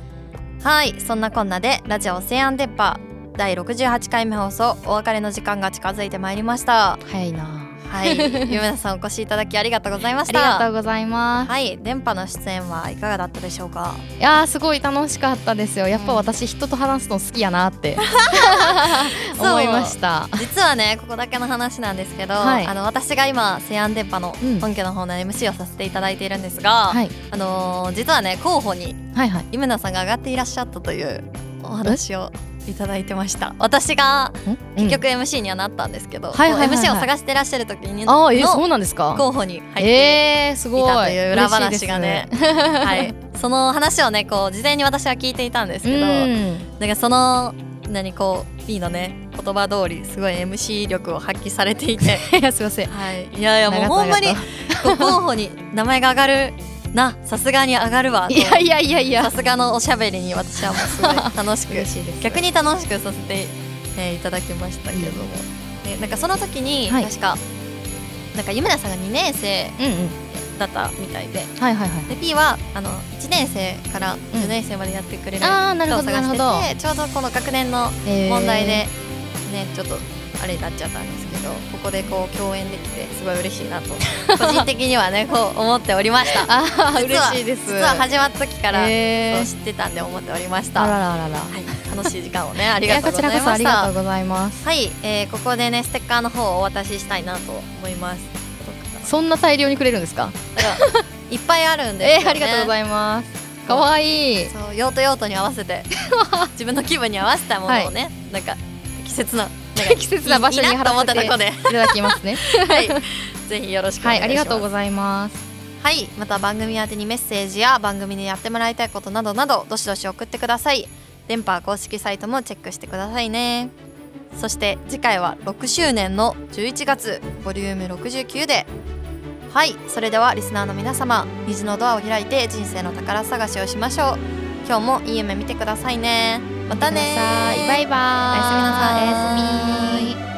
はいそんなこんなでラジオ西安電波第68回目放送お別れの時間が近づいてまいりました。早いな。はい。ゆめなさんお越しいただきありがとうございまありしたがとうございます、はい。電波の出演はいかがだったでしょうか？いやーすごい楽しかったですよ。やっぱ私人と話すの好きやなって。(laughs) 思いました。実はねここだけの話なんですけど、はい。あの私が今西安電波のうん。本家の方の MC をさせていただいているんですが、はい。あのー実はね候補にはいはい。ゆめなさんが上がっていらっしゃったというお話をいただいてました。私が結局 MC にはなったんですけど、う MC を探してらっしゃる時にあーえそのうなんですか？候補に入ってい。いたという裏話がね嬉しいですはい、その話をねこう事前に私は聞いていたんですけど、うん。なんかその何こう P のね言葉通りすごい MC 力を発揮されていて。(laughs) いやすいません。はい。いやいやもうほんまに候補に名前が上がるなさすがに上がるわと。いやいやいやいや。さすがのおしゃべりに私はもうすごい楽しく嬉しいです。逆に楽しくさせて、えーいただきましたけれども、でなんかその時に、はい。確かなんかゆめなさんが2年生うんうん。だったみたいで。はいはいはい。で P はあの1年生から10年生までやってくれる人を探してて、なるちょうどこの学年の問題でねちょっとあれになっちゃったんですけどここでこう共演できてすごい嬉しいなと個人的にはね (laughs) こう思っておりました。あ嬉しいです。実は始まった時から、知ってたんで思っておりました。あらららら。はい、楽しい時間をね (laughs) ありがとうございこちらこそあましたりがとうございます。はい、えーここでねステッカーの方をお渡ししたいなと思います。そんな大量にくれるんですか？いっぱいあるんでね、(laughs) えー、ありがとうございます。かわいい。そう用途用途に合わせて自分の気分に合わせたものをね、なんか適切な適切な場所に払っていただきますね。(laughs) はい、ぜひよろしくおはい、ありがとうございます。はい、また番組宛にメッセージや番組でやってもらいたいことなどなどどしどし送ってください。電波公式サイトもチェックしてくださいね。そして次回は6周年の11月ボリューム69ではいそれではリスナーの皆様虹のドアを開いて人生の宝探しをしましょう今日もいい夢見てくださいねまたねバイバイ。おやすみなさい。おやすみ